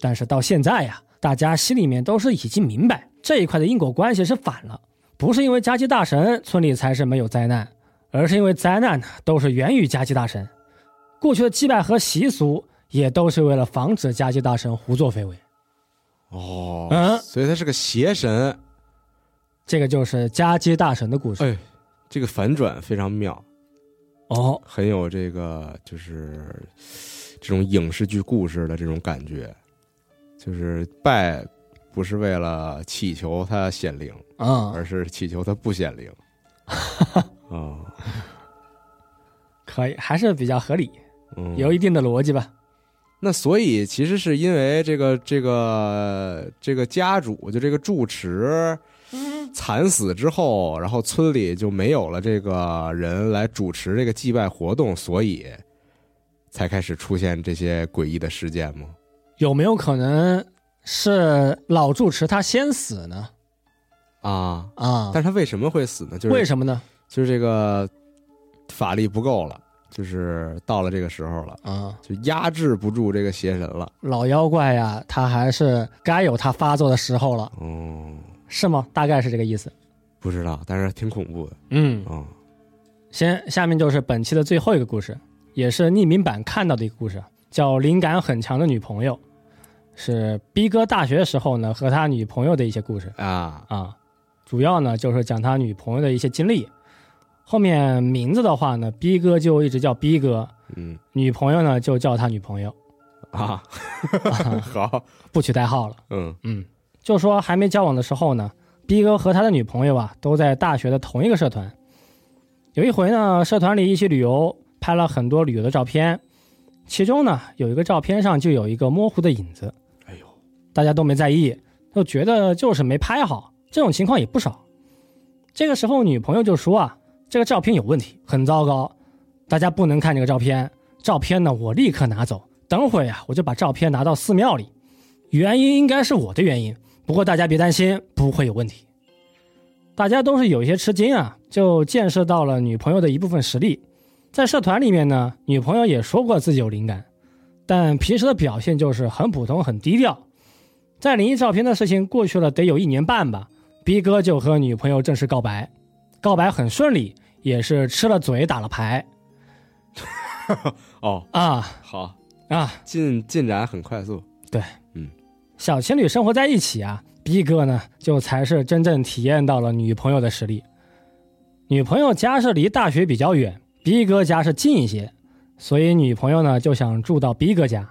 但是到现在呀，大家心里面都是已经明白这一块的因果关系是反了，不是因为家基大神村里才是没有灾难，而是因为灾难呢都是源于家基大神。过去的祭拜和习俗也都是为了防止家基大神胡作非为。哦，嗯所以他是个邪神，这个就是家基大神的故事。哎，这个反转非常妙，哦，很有这个就是这种影视剧故事的这种感觉，就是拜不是为了祈求他显灵，嗯，而是祈求他不显灵。啊，可以，还是比较合理，嗯，有一定的逻辑吧。那所以其实是因为这个这个这个家主就这个住持惨死之后，然后村里就没有了这个人来主持这个祭拜活动，所以才开始出现这些诡异的事件吗？有没有可能是老住持他先死呢？啊，啊，但是他为什么会死呢？就是为什么呢？就是这个法力不够了，就是到了这个时候了，啊，就压制不住这个邪神了。老妖怪呀，他还是该有他发作的时候了，哦，是吗？大概是这个意思。不知道，但是挺恐怖的嗯，嗯。先下面就是本期的最后一个故事，也是匿名版看到的一个故事，叫《灵感很强的女朋友》，是逼哥大学时候呢和他女朋友的一些故事啊，啊，主要呢就是讲他女朋友的一些经历。后面名字的话呢，逼哥就一直叫逼哥，嗯女朋友呢就叫他女朋友，啊，好，不取代号了。嗯嗯，就说还没交往的时候呢，逼哥和他的女朋友啊都在大学的同一个社团。有一回呢，社团里一起旅游，拍了很多旅游的照片，其中呢有一个照片上就有一个模糊的影子，哎呦，大家都没在意，就觉得就是没拍好。这种情况也不少。这个时候，女朋友就说啊，这个照片有问题，很糟糕，大家不能看这个照片。照片呢，我立刻拿走，等会儿呀，我就把照片拿到寺庙里。原因应该是我的原因，不过大家别担心，不会有问题。大家都是有一些吃惊啊，就见识到了女朋友的一部分实力。在社团里面呢，女朋友也说过自己有灵感，但平时的表现就是很普通、很低调。在灵异照片的事情过去了得有一年半吧，逼哥就和女朋友正式告白，告白很顺利，也是吃了嘴打了牌 哦，啊好，啊！进进展很快速，对，嗯小情侣生活在一起啊，逼哥呢就才是真正体验到了女朋友的实力。女朋友家是离大学比较远，逼哥家是近一些，所以女朋友呢就想住到逼哥家。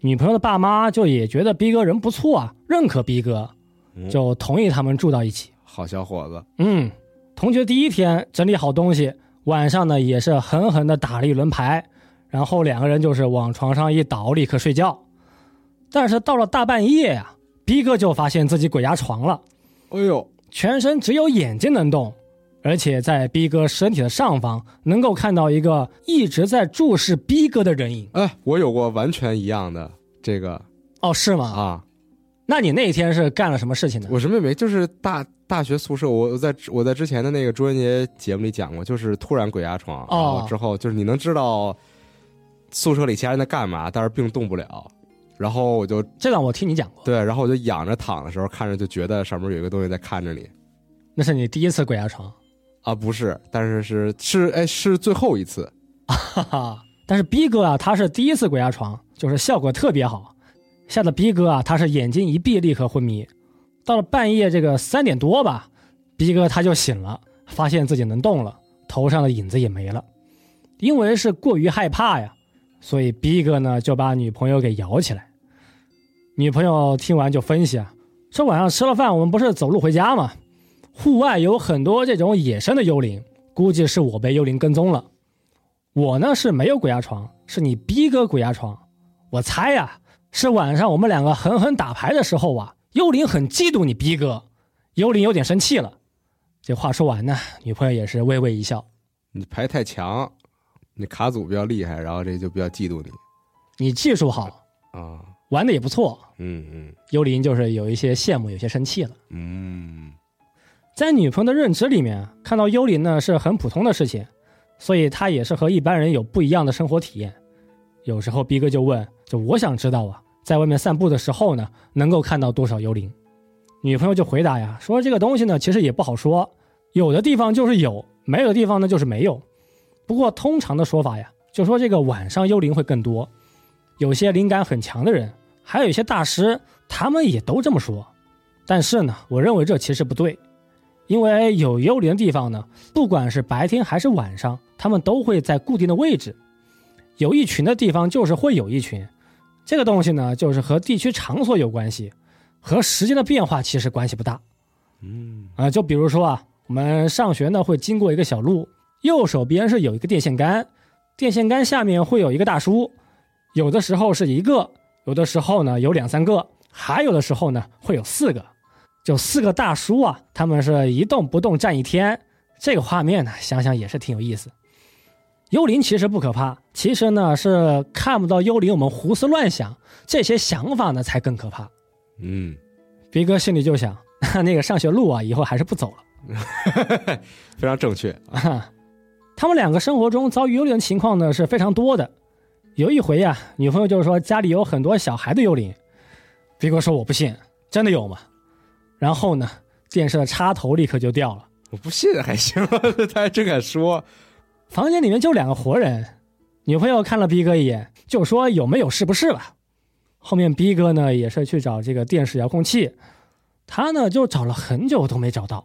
女朋友的爸妈就也觉得逼哥人不错啊，认可逼哥，嗯就同意他们住到一起。好小伙子，嗯，同学第一天整理好东西，晚上呢也是狠狠的打了一轮牌，然后两个人就是往床上一倒，立刻睡觉。但是到了大半夜呀、逼哥就发现自己鬼压床了，哎呦，全身只有眼睛能动，而且在逼哥身体的上方能够看到一个一直在注视逼哥的人影。哎，我有过完全一样的这个哦，是吗？啊，那你那天是干了什么事情呢？我什么也没，就是大大学宿舍，我我在我在之前的那个周元节节目里讲过，就是突然鬼压床，然哦后之后就是你能知道宿舍里其他人在干嘛，但是并动不了，然后我就这个我听你讲过，对，然后我就仰着躺的时候，看着就觉得上面有一个东西在看着你。那是你第一次鬼压床。啊，不是，但是是是哎是最后一次，哈哈，但是逼哥啊，他是第一次鬼压床，就是效果特别好，吓得逼哥啊，他是眼睛一闭立刻昏迷。到了半夜这个三点多吧，逼哥他就醒了，发现自己能动了，头上的影子也没了。因为是过于害怕呀，所以逼哥呢就把女朋友给摇起来。女朋友听完就分析啊，说晚上吃了饭，我们不是走路回家吗？户外有很多这种野生的幽灵，估计是我被幽灵跟踪了。我呢是没有鬼压床，是你逼哥鬼压床。我猜呀、是晚上我们两个狠狠打牌的时候啊，幽灵很嫉妒你逼哥，幽灵有点生气了。这话说完呢，女朋友也是微微一笑。你牌太强，你卡组比较厉害，然后这就比较嫉妒你你技术好，啊。玩的也不错。嗯嗯幽灵就是有一些羡慕，有些生气了。嗯在女朋友的认知里面，看到幽灵呢是很普通的事情，所以她也是和一般人有不一样的生活体验。有时候逼哥就问，就我想知道啊，在外面散步的时候呢，能够看到多少幽灵？女朋友就回答呀，说这个东西呢其实也不好说，有的地方就是有，没有的地方呢就是没有。不过通常的说法呀，就说这个晚上幽灵会更多，有些灵感很强的人，还有一些大师，他们也都这么说。但是呢，我认为这其实不对，因为有幽灵的地方呢，不管是白天还是晚上，他们都会在固定的位置。有一群的地方就是会有一群，这个东西呢，就是和地区场所有关系，和时间的变化其实关系不大。嗯啊、就比如说啊，我们上学呢会经过一个小路，右手边是有一个电线杆，电线杆下面会有一个大叔，有的时候是一个，有的时候呢有两三个，还有的时候呢会有四个，就四个大叔啊，他们是一动不动站一天，这个画面呢想想也是挺有意思。幽灵其实不可怕，其实呢是看不到幽灵，我们胡思乱想，这些想法呢才更可怕。嗯，逼哥心里就想，那个上学路啊，以后还是不走了。非常正确。啊，他们两个生活中遭遇幽灵的情况呢是非常多的。有一回呀、女朋友就是说家里有很多小孩的幽灵，逼哥说我不信，真的有吗？然后呢，电视的插头立刻就掉了，我不信还行，他还真敢说。房间里面就两个活人。女朋友看了逼哥一眼，就说有没有是不是吧。后面逼哥呢也是去找这个电视遥控器，他呢就找了很久都没找到，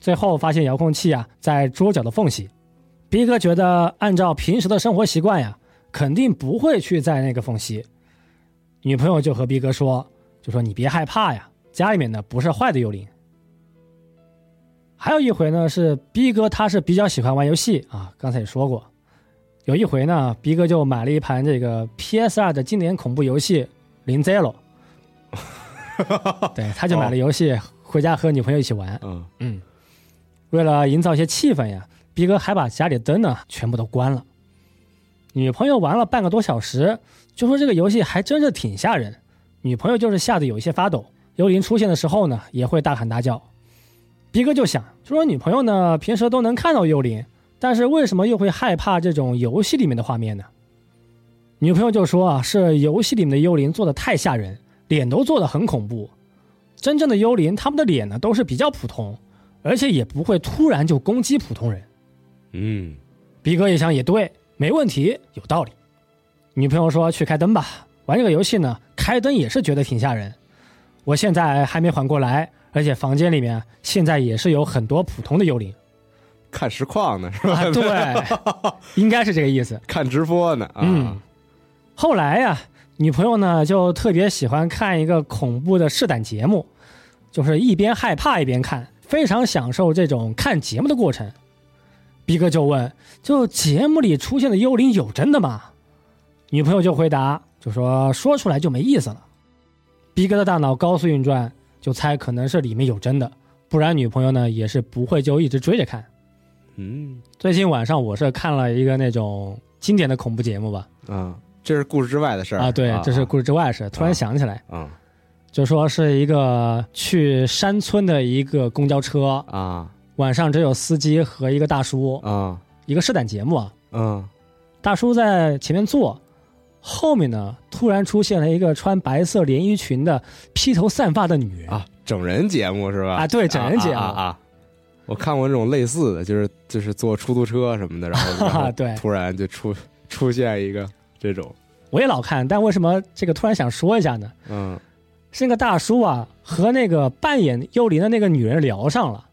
最后发现遥控器啊在桌角的缝隙。逼哥觉得按照平时的生活习惯呀，肯定不会去在那个缝隙。女朋友就和逼哥说，就说你别害怕呀，家里面呢不是坏的幽灵。还有一回呢，是逼哥他是比较喜欢玩游戏啊，刚才也说过。有一回呢，逼哥就买了一盘这个 PS 二的经典恐怖游戏《零 Zero》，对，他就买了游戏、回家和女朋友一起玩。嗯嗯，为了营造一些气氛呀，逼哥还把家里灯呢全部都关了。女朋友玩了半个多小时，就说这个游戏还真是挺吓人。女朋友就是吓得有一些发抖，幽灵出现的时候呢，也会大喊大叫。逼哥就想，就说女朋友呢平时都能看到幽灵，但是为什么又会害怕这种游戏里面的画面呢？女朋友就说啊，是游戏里面的幽灵做的太吓人，脸都做的很恐怖。真正的幽灵，他们的脸呢都是比较普通，而且也不会突然就攻击普通人。嗯逼哥一想也对，没问题，有道理。女朋友说去开灯吧，玩这个游戏呢，开灯也是觉得挺吓人。我现在还没缓过来，而且房间里面现在也是有很多普通的幽灵看实况呢是吧？啊，对，应该是这个意思。看直播呢啊。嗯，后来呀，女朋友呢就特别喜欢看一个恐怖的试胆节目，就是一边害怕一边看，非常享受这种看节目的过程。逼哥就问：“就节目里出现的幽灵有真的吗？”女朋友就回答：“就说说出来就没意思了。”逼哥的大脑高速运转，就猜可能是里面有真的，不然女朋友呢也是不会就一直追着看。嗯。最近晚上我是看了一个那种经典的恐怖节目吧，啊，这是故事之外的事儿。啊，对，这是故事之外的事。突然想起来，啊。就说是一个去山村的一个公交车，啊。晚上只有司机和一个大叔，啊。一个试胆节目啊。嗯。大叔在前面坐，后面呢突然出现了一个穿白色连衣裙的披头散发的女人。啊，整人节目是吧？啊对整人节目。啊啊啊！我看过这种类似的，就是就是坐出租车什么的，然后 然后对突然就出出现一个这种，我也老看，但为什么这个突然想说一下呢？嗯是那个大叔啊和那个扮演幽灵的那个女人聊上了，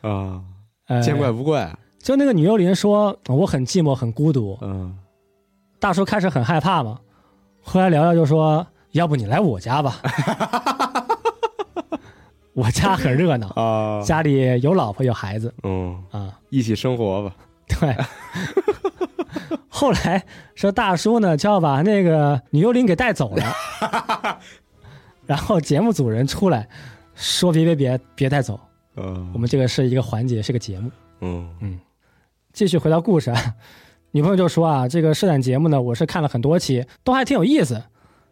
啊，呃，见怪不怪，就那个女幽灵说：“我很寂寞，很孤独。嗯”大叔开始很害怕嘛，后来聊聊就说：“要不你来我家吧，我家很热闹，啊，家里有老婆有孩子嗯，啊。一起生活吧。对，后来说大叔呢就要把那个女幽灵给带走了，然后节目组人出来说别别别别带走，嗯，我们这个是一个环节，是个节目。嗯。嗯。继续回到故事啊，女朋友就说啊，这个试胆节目呢，我是看了很多期，都还挺有意思，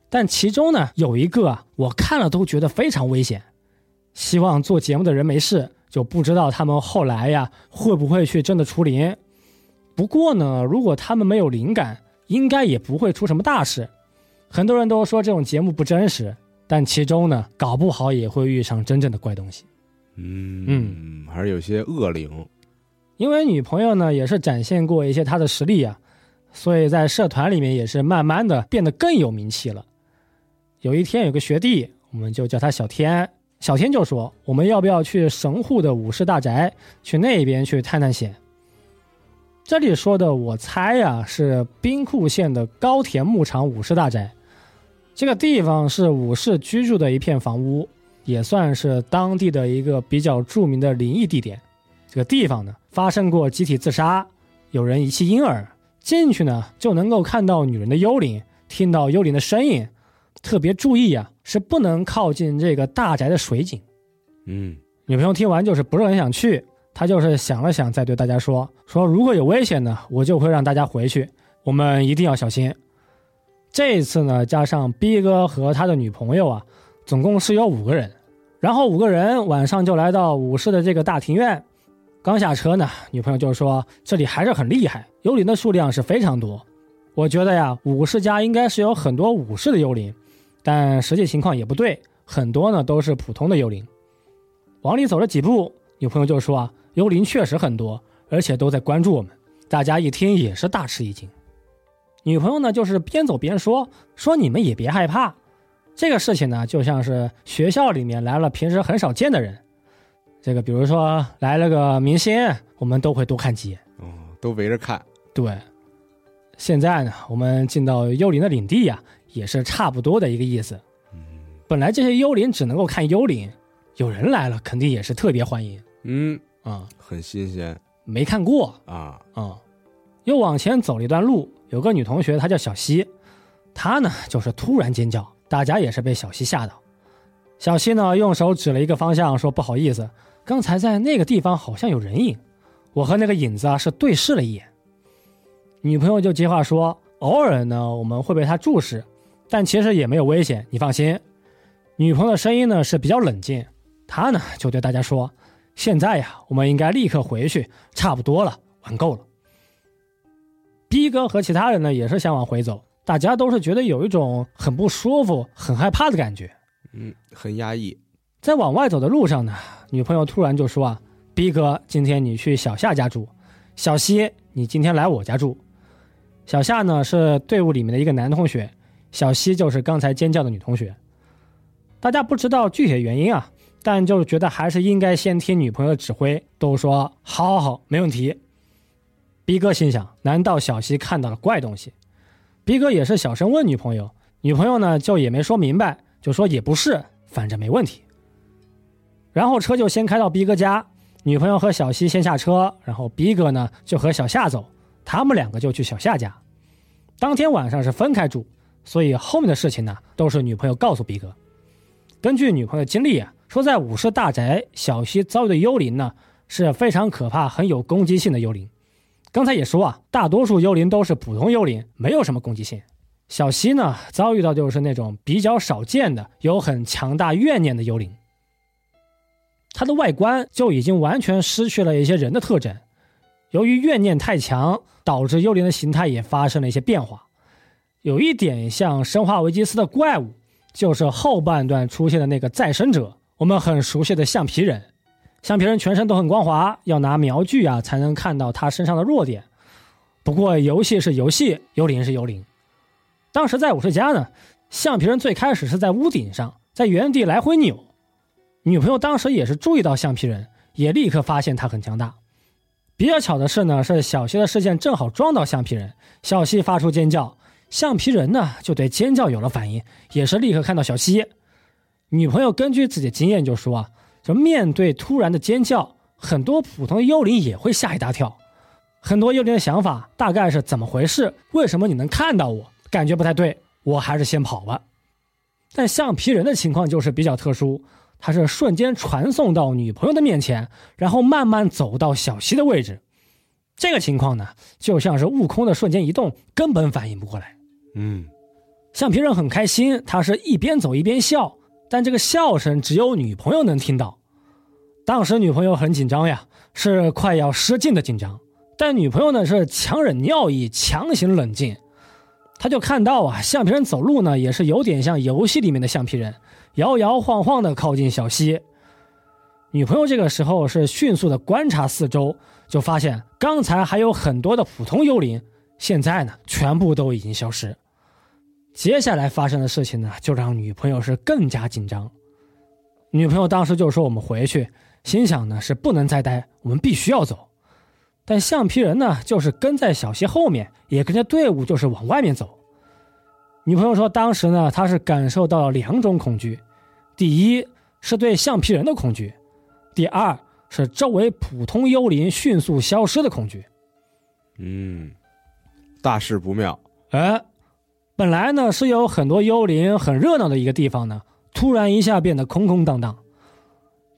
但其中呢有一个啊，我看了都觉得非常危险，希望做节目的人没事，就不知道他们后来呀会不会去真的除灵。不过呢，如果他们没有灵感，应该也不会出什么大事。很多人都说这种节目不真实，但其中呢，搞不好也会遇上真正的怪东西。嗯嗯，还是有些恶灵。因为女朋友呢也是展现过一些她的实力啊，所以在社团里面也是慢慢的变得更有名气了。有一天有个学弟，我们就叫他小天，小天就说我们要不要去神户的武士大宅，去那边去探探险。这里说的我猜呀、是兵库县的高田牧场武士大宅，这个地方是武士居住的一片房屋，也算是当地的一个比较著名的灵异地点。这个地方呢发生过集体自杀，有人遗弃婴儿，进去呢就能够看到女人的幽灵，听到幽灵的声音。特别注意啊，是不能靠近这个大宅的水井。嗯女朋友听完就是不是很想去，她就是想了想，再对大家说说如果有危险呢，我就会让大家回去，我们一定要小心。这一次呢，加上逼哥和他的女朋友啊，总共是有五个人。然后五个人晚上就来到武士的这个大庭院，刚下车呢，女朋友就说这里还是很厉害，幽灵的数量是非常多。我觉得呀，武士家应该是有很多武士的幽灵，但实际情况也不对，很多呢都是普通的幽灵。往里走了几步，女朋友就说啊，幽灵确实很多，而且都在关注我们。大家一听也是大吃一惊。女朋友呢，就是边走边说，说你们也别害怕，这个事情呢，就像是学校里面来了平时很少见的人，这个比如说来了个明星，我们都会多看几眼。哦，都围着看。对，现在呢，我们进到幽灵的领地呀、也是差不多的一个意思。本来这些幽灵只能够看幽灵，有人来了肯定也是特别欢迎。嗯，啊、很新鲜。没看过。啊。啊、又往前走了一段路，有个女同学，她叫小西，她呢就是突然尖叫，大家也是被小西吓到。小西呢用手指了一个方向，说：“不好意思，刚才在那个地方好像有人影，我和那个影子啊是对视了一眼。”女朋友就接话说：“偶尔呢我们会被他注视，但其实也没有危险，你放心。”女朋友的声音呢是比较冷静，她呢就对大家说：“现在呀，我们应该立刻回去，差不多了，玩够了。”逼哥和其他人呢也是想往回走，大家都是觉得有一种很不舒服、很害怕的感觉。嗯，很压抑。在往外走的路上呢，女朋友突然就说啊：“逼哥，今天你去小夏家住，小西，你今天来我家住。”小夏呢是队伍里面的一个男同学，小西就是刚才尖叫的女同学。大家不知道具体的原因啊，但就是觉得还是应该先听女朋友的指挥，都说好好好，没问题。逼哥心想：难道小西看到了怪东西？逼哥也是小声问女朋友，女朋友呢就也没说明白，就说也不是，反正没问题。然后车就先开到逼哥家，女朋友和小西先下车，然后逼哥呢就和小夏走，他们两个就去小夏家。当天晚上是分开住，所以后面的事情呢都是女朋友告诉逼哥。根据女朋友经历啊，说在武士大宅，小西遭遇的幽灵呢是非常可怕、很有攻击性的幽灵。刚才也说啊，大多数幽灵都是普通幽灵，没有什么攻击性。小西呢遭遇到就是那种比较少见的、有很强大怨念的幽灵。它的外观就已经完全失去了一些人的特征，由于怨念太强，导致幽灵的形态也发生了一些变化，有一点像《生化危机四》的怪物，就是后半段出现的那个再生者，我们很熟悉的橡皮人。橡皮人全身都很光滑，要拿瞄具啊才能看到他身上的弱点。不过游戏是游戏，幽灵是幽灵。当时在武士家呢，橡皮人最开始是在屋顶上，在原地来回扭。女朋友当时也是注意到橡皮人，也立刻发现他很强大。比较巧的是呢，是小西的视线正好撞到橡皮人，小西发出尖叫，橡皮人呢就对尖叫有了反应，也是立刻看到小西。女朋友根据自己的经验就说啊，就面对突然的尖叫，很多普通幽灵也会吓一大跳。很多幽灵的想法大概是怎么回事？为什么你能看到我？感觉不太对，我还是先跑吧。但橡皮人的情况就是比较特殊，他是瞬间传送到女朋友的面前，然后慢慢走到小溪的位置。这个情况呢，就像是悟空的瞬间移动，根本反应不过来。嗯，橡皮人很开心，他是一边走一边笑，但这个笑声只有女朋友能听到。当时女朋友很紧张呀，是快要失禁的紧张，但女朋友呢是强忍尿意，强行冷静。他就看到啊，橡皮人走路呢也是有点像游戏里面的橡皮人，摇摇晃晃的靠近小溪。女朋友这个时候是迅速的观察四周，就发现刚才还有很多的普通幽灵，现在呢全部都已经消失。接下来发生的事情呢，就让女朋友是更加紧张。女朋友当时就说：“我们回去。”心想呢是不能再待，我们必须要走。但橡皮人呢就是跟在小溪后面，也跟着队伍就是往外面走。女朋友说，当时呢她是感受到了两种恐惧：第一是对橡皮人的恐惧，第二是周围普通幽灵迅速消失的恐惧。嗯，大事不妙。哎，本来呢是有很多幽灵很热闹的一个地方呢，突然一下变得空空荡荡。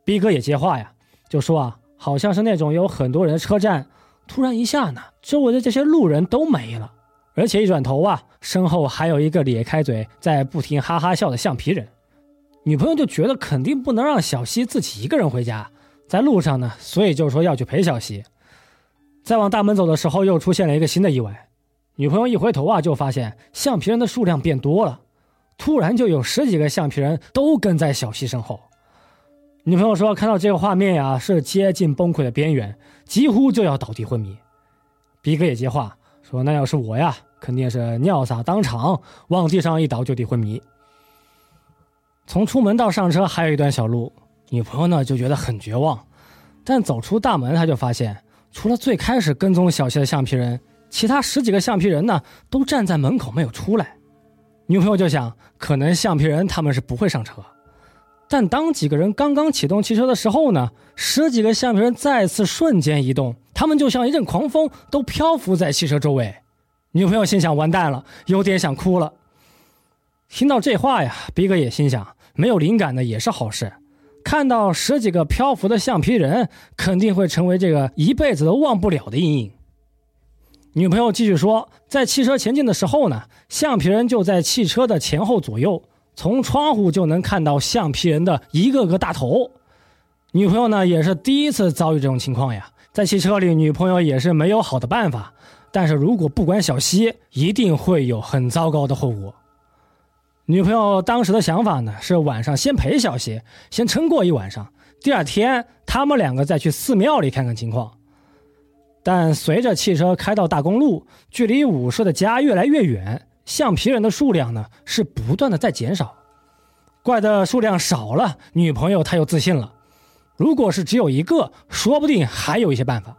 逼哥也接话呀，就说啊，好像是那种有很多人的车站，突然一下呢，周围的这些路人都没了，而且一转头啊，身后还有一个咧开嘴在不停哈哈笑的橡皮人。女朋友就觉得肯定不能让小西自己一个人回家，在路上呢，所以就说要去陪小西。再往大门走的时候，又出现了一个新的意外。女朋友一回头啊，就发现橡皮人的数量变多了，突然就有十几个橡皮人都跟在小西身后。女朋友说：“看到这个画面呀，是接近崩溃的边缘，几乎就要倒地昏迷。”逼哥也接话说：“那要是我呀，肯定是尿洒当场，往地上一倒就地昏迷。”从出门到上车还有一段小路，女朋友呢就觉得很绝望。但走出大门，她就发现，除了最开始跟踪小西的橡皮人，其他十几个橡皮人呢都站在门口没有出来。女朋友就想，可能橡皮人他们是不会上车。但当几个人刚刚启动汽车的时候呢，十几个橡皮人再次瞬间移动，他们就像一阵狂风，都漂浮在汽车周围。女朋友心想：完蛋了，有点想哭了。听到这话呀，逼哥也心想：没有灵感的也是好事。看到十几个漂浮的橡皮人，肯定会成为这个一辈子都忘不了的阴影。女朋友继续说：在汽车前进的时候呢，橡皮人就在汽车的前后左右。从窗户就能看到橡皮人的一个个大头，女朋友呢也是第一次遭遇这种情况呀。在汽车里，女朋友也是没有好的办法。但是如果不管小西，一定会有很糟糕的后果。女朋友当时的想法呢是晚上先陪小西，先撑过一晚上，第二天他们两个再去寺庙里看看情况。但随着汽车开到大公路，距离武士的家越来越远。橡皮人的数量呢是不断的在减少，怪的数量少了，女朋友她又自信了。如果是只有一个，说不定还有一些办法。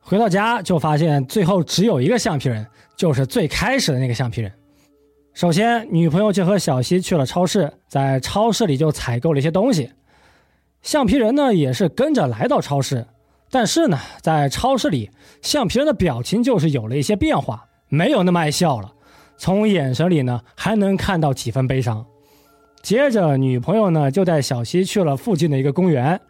回到家就发现最后只有一个橡皮人，就是最开始的那个橡皮人。首先，女朋友就和小西去了超市，在超市里就采购了一些东西。橡皮人呢也是跟着来到超市，但是呢，在超市里，橡皮人的表情就是有了一些变化，没有那么爱笑了。从眼神里呢，还能看到几分悲伤。接着，女朋友呢就带小西去了附近的一个公园。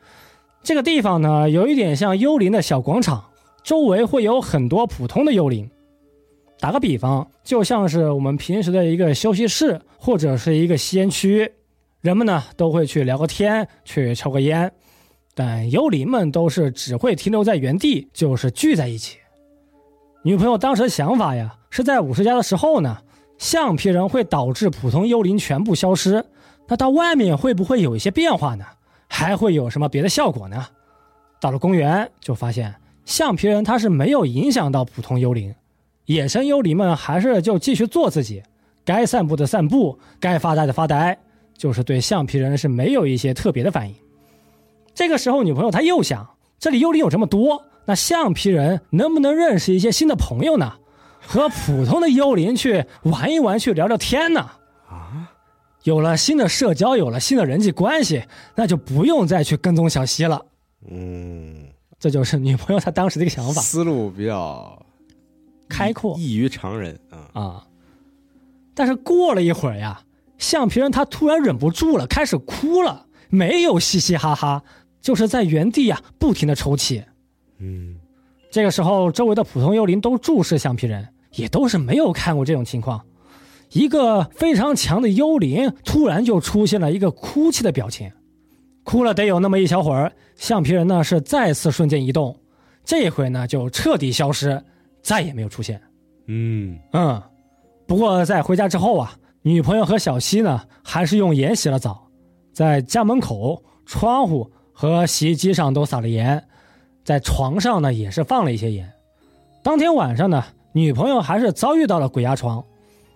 这个地方呢，有一点像幽灵的小广场，周围会有很多普通的幽灵。打个比方，就像是我们平时的一个休息室或者是一个吸烟区，人们呢都会去聊个天，去抽个烟。但幽灵们都是只会停留在原地，就是聚在一起。女朋友当时的想法呀。是在五十家的时候呢，橡皮人会导致普通幽灵全部消失。那到外面会不会有一些变化呢？还会有什么别的效果呢？到了公园就发现橡皮人他是没有影响到普通幽灵，野生幽灵们还是就继续做自己，该散步的散步，该发呆的发呆，就是对橡皮人是没有一些特别的反应。这个时候女朋友她又想，这里幽灵有这么多，那橡皮人能不能认识一些新的朋友呢？和普通的幽灵去玩一玩，去聊聊天呢。啊，有了新的社交，有了新的人际关系，那就不用再去跟踪小西了。嗯，这就是女朋友她当时的一个想法，思路比较开阔异于常人啊。啊。但是过了一会儿呀，橡皮人他突然忍不住了，开始哭了，没有嘻嘻哈哈，就是在原地呀不停的抽泣。嗯，这个时候，周围的普通幽灵都注视橡皮人，也都是没有看过这种情况。一个非常强的幽灵突然就出现了一个哭泣的表情，哭了得有那么一小会儿，橡皮人呢是再次瞬间移动，这回呢就彻底消失，再也没有出现。嗯，嗯，不过在回家之后啊，女朋友和小西呢还是用盐洗了澡，在家门口、窗户和洗衣机上都撒了盐，在床上呢也是放了一些盐。当天晚上呢，女朋友还是遭遇到了鬼压床，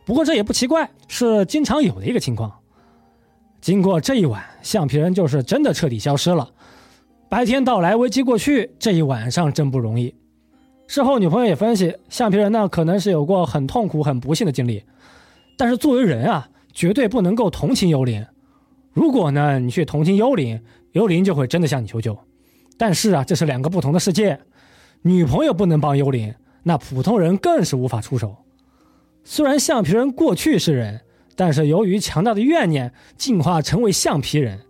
不过这也不奇怪，是经常有的一个情况。经过这一晚，橡皮人就是真的彻底消失了。白天到来，危机过去，这一晚上真不容易。事后，女朋友也分析，橡皮人呢可能是有过很痛苦、很不幸的经历，但是作为人啊，绝对不能够同情幽灵。如果呢你去同情幽灵，幽灵就会真的向你求救。但是啊，这是两个不同的世界，女朋友不能帮幽灵，那普通人更是无法出手。虽然橡皮人过去是人，但是由于强大的怨念，进化成为橡皮人。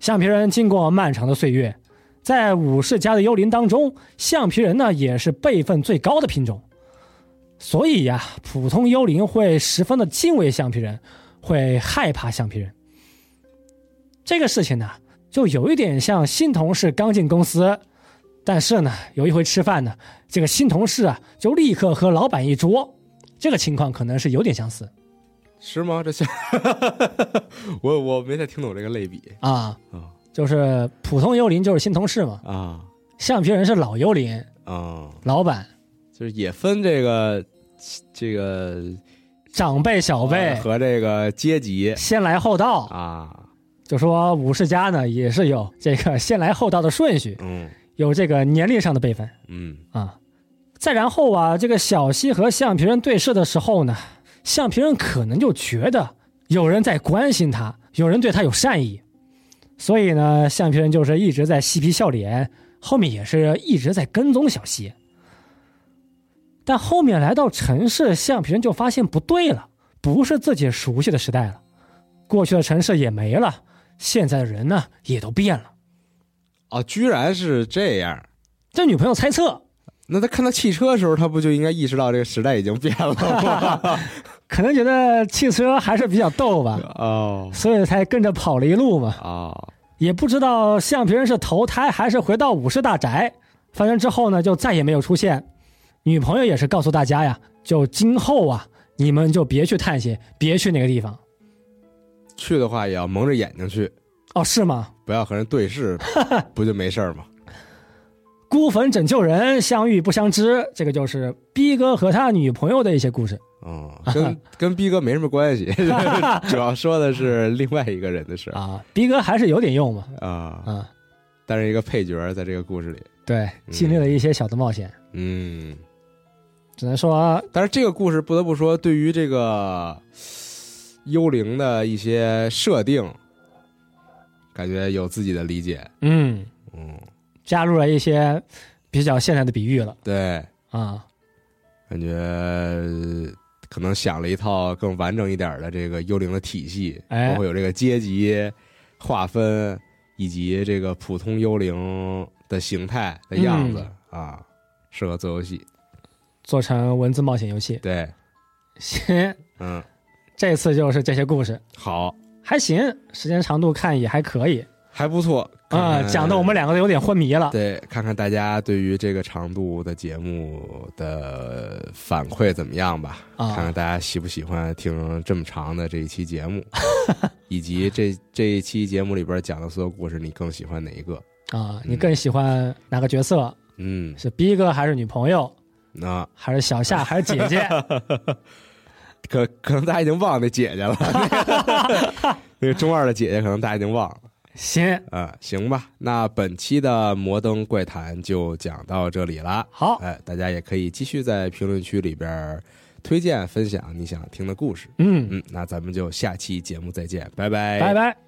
橡皮人经过漫长的岁月，在武士家的幽灵当中，橡皮人呢也是辈分最高的品种。所以呀，普通幽灵会十分的敬畏橡皮人，会害怕橡皮人。这个事情呢，就有一点像新同事刚进公司，但是呢，有一回吃饭呢，这个新同事啊就立刻和老板一桌，这个情况可能是有点相似。是吗？这像 我我没太听懂这个类比。啊。啊就是普通幽灵就是新同事嘛，啊。橡皮人是老幽灵，啊，老板、就是也分这个这个长辈、小辈，和这个阶级。先来后到。啊，就说武士家呢也是有这个先来后到的顺序，嗯。有这个年龄上的辈分。嗯。啊。再然后啊，这个小西和橡皮人对视的时候呢，橡皮人可能就觉得有人在关心他，有人对他有善意，所以呢，橡皮人就是一直在嬉皮笑脸，后面也是一直在跟踪小西。但后面来到城市，橡皮人就发现不对了，不是自己熟悉的时代了，过去的城市也没了，现在的人呢也都变了。哦，居然是这样。这女朋友猜测，那他看到汽车的时候，他不就应该意识到这个时代已经变了吗？可能觉得汽车还是比较逗吧，哦所以才跟着跑了一路嘛。哦，也不知道橡皮人是投胎还是回到武士大宅，反正之后呢就再也没有出现。女朋友也是告诉大家呀，就今后啊，你们就别去探险，别去那个地方。去的话也要蒙着眼睛去，哦，是吗？不要和人对视，不就没事儿吗？孤坟拯救人，相遇不相知，这个就是逼哥和他女朋友的一些故事。嗯，跟 跟逼哥没什么关系，主要说的是另外一个人的事儿啊，逼哥还是有点用嘛。啊，啊，但是一个配角在这个故事里，对，经历了一些小的冒险，嗯，只能说但是这个故事不得不说，对于这个幽灵的一些设定，感觉有自己的理解，嗯，嗯，加入了一些比较现代的比喻了。对，啊。感觉可能想了一套更完整一点的这个幽灵的体系，哎。包括有这个阶级划分，以及这个普通幽灵的形态的样子、啊，适合做游戏。做成文字冒险游戏。对，行，嗯，这次就是这些故事，好，还行，时间长度看也还可以还不错啊、看看讲的我们两个都有点昏迷了。对，看看大家对于这个长度的节目的反馈怎么样吧？啊看看大家喜不喜欢听这么长的这一期节目，以及这这一期节目里边讲的所有故事，你更喜欢哪一个？啊，你更喜欢哪个角色？嗯，是逼哥还是女朋友，那还是小夏还是姐姐？可可能大家已经忘了那姐姐了，那 个那个中二的姐姐，可能大家已经忘了。行，啊，行吧。那本期的摩登怪谈就讲到这里了。好，哎，大家也可以继续在评论区里边推荐分享你想听的故事。嗯，嗯，那咱们就下期节目再见，拜拜，拜拜。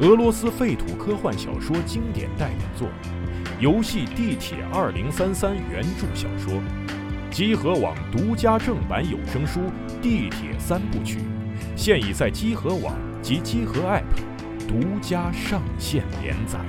俄罗斯废土科幻小说经典代表作，游戏《地铁二零三三》原著小说，集合网独家正版有声书《地铁三部曲》，现已在集合网及集合 App 独家上线连载。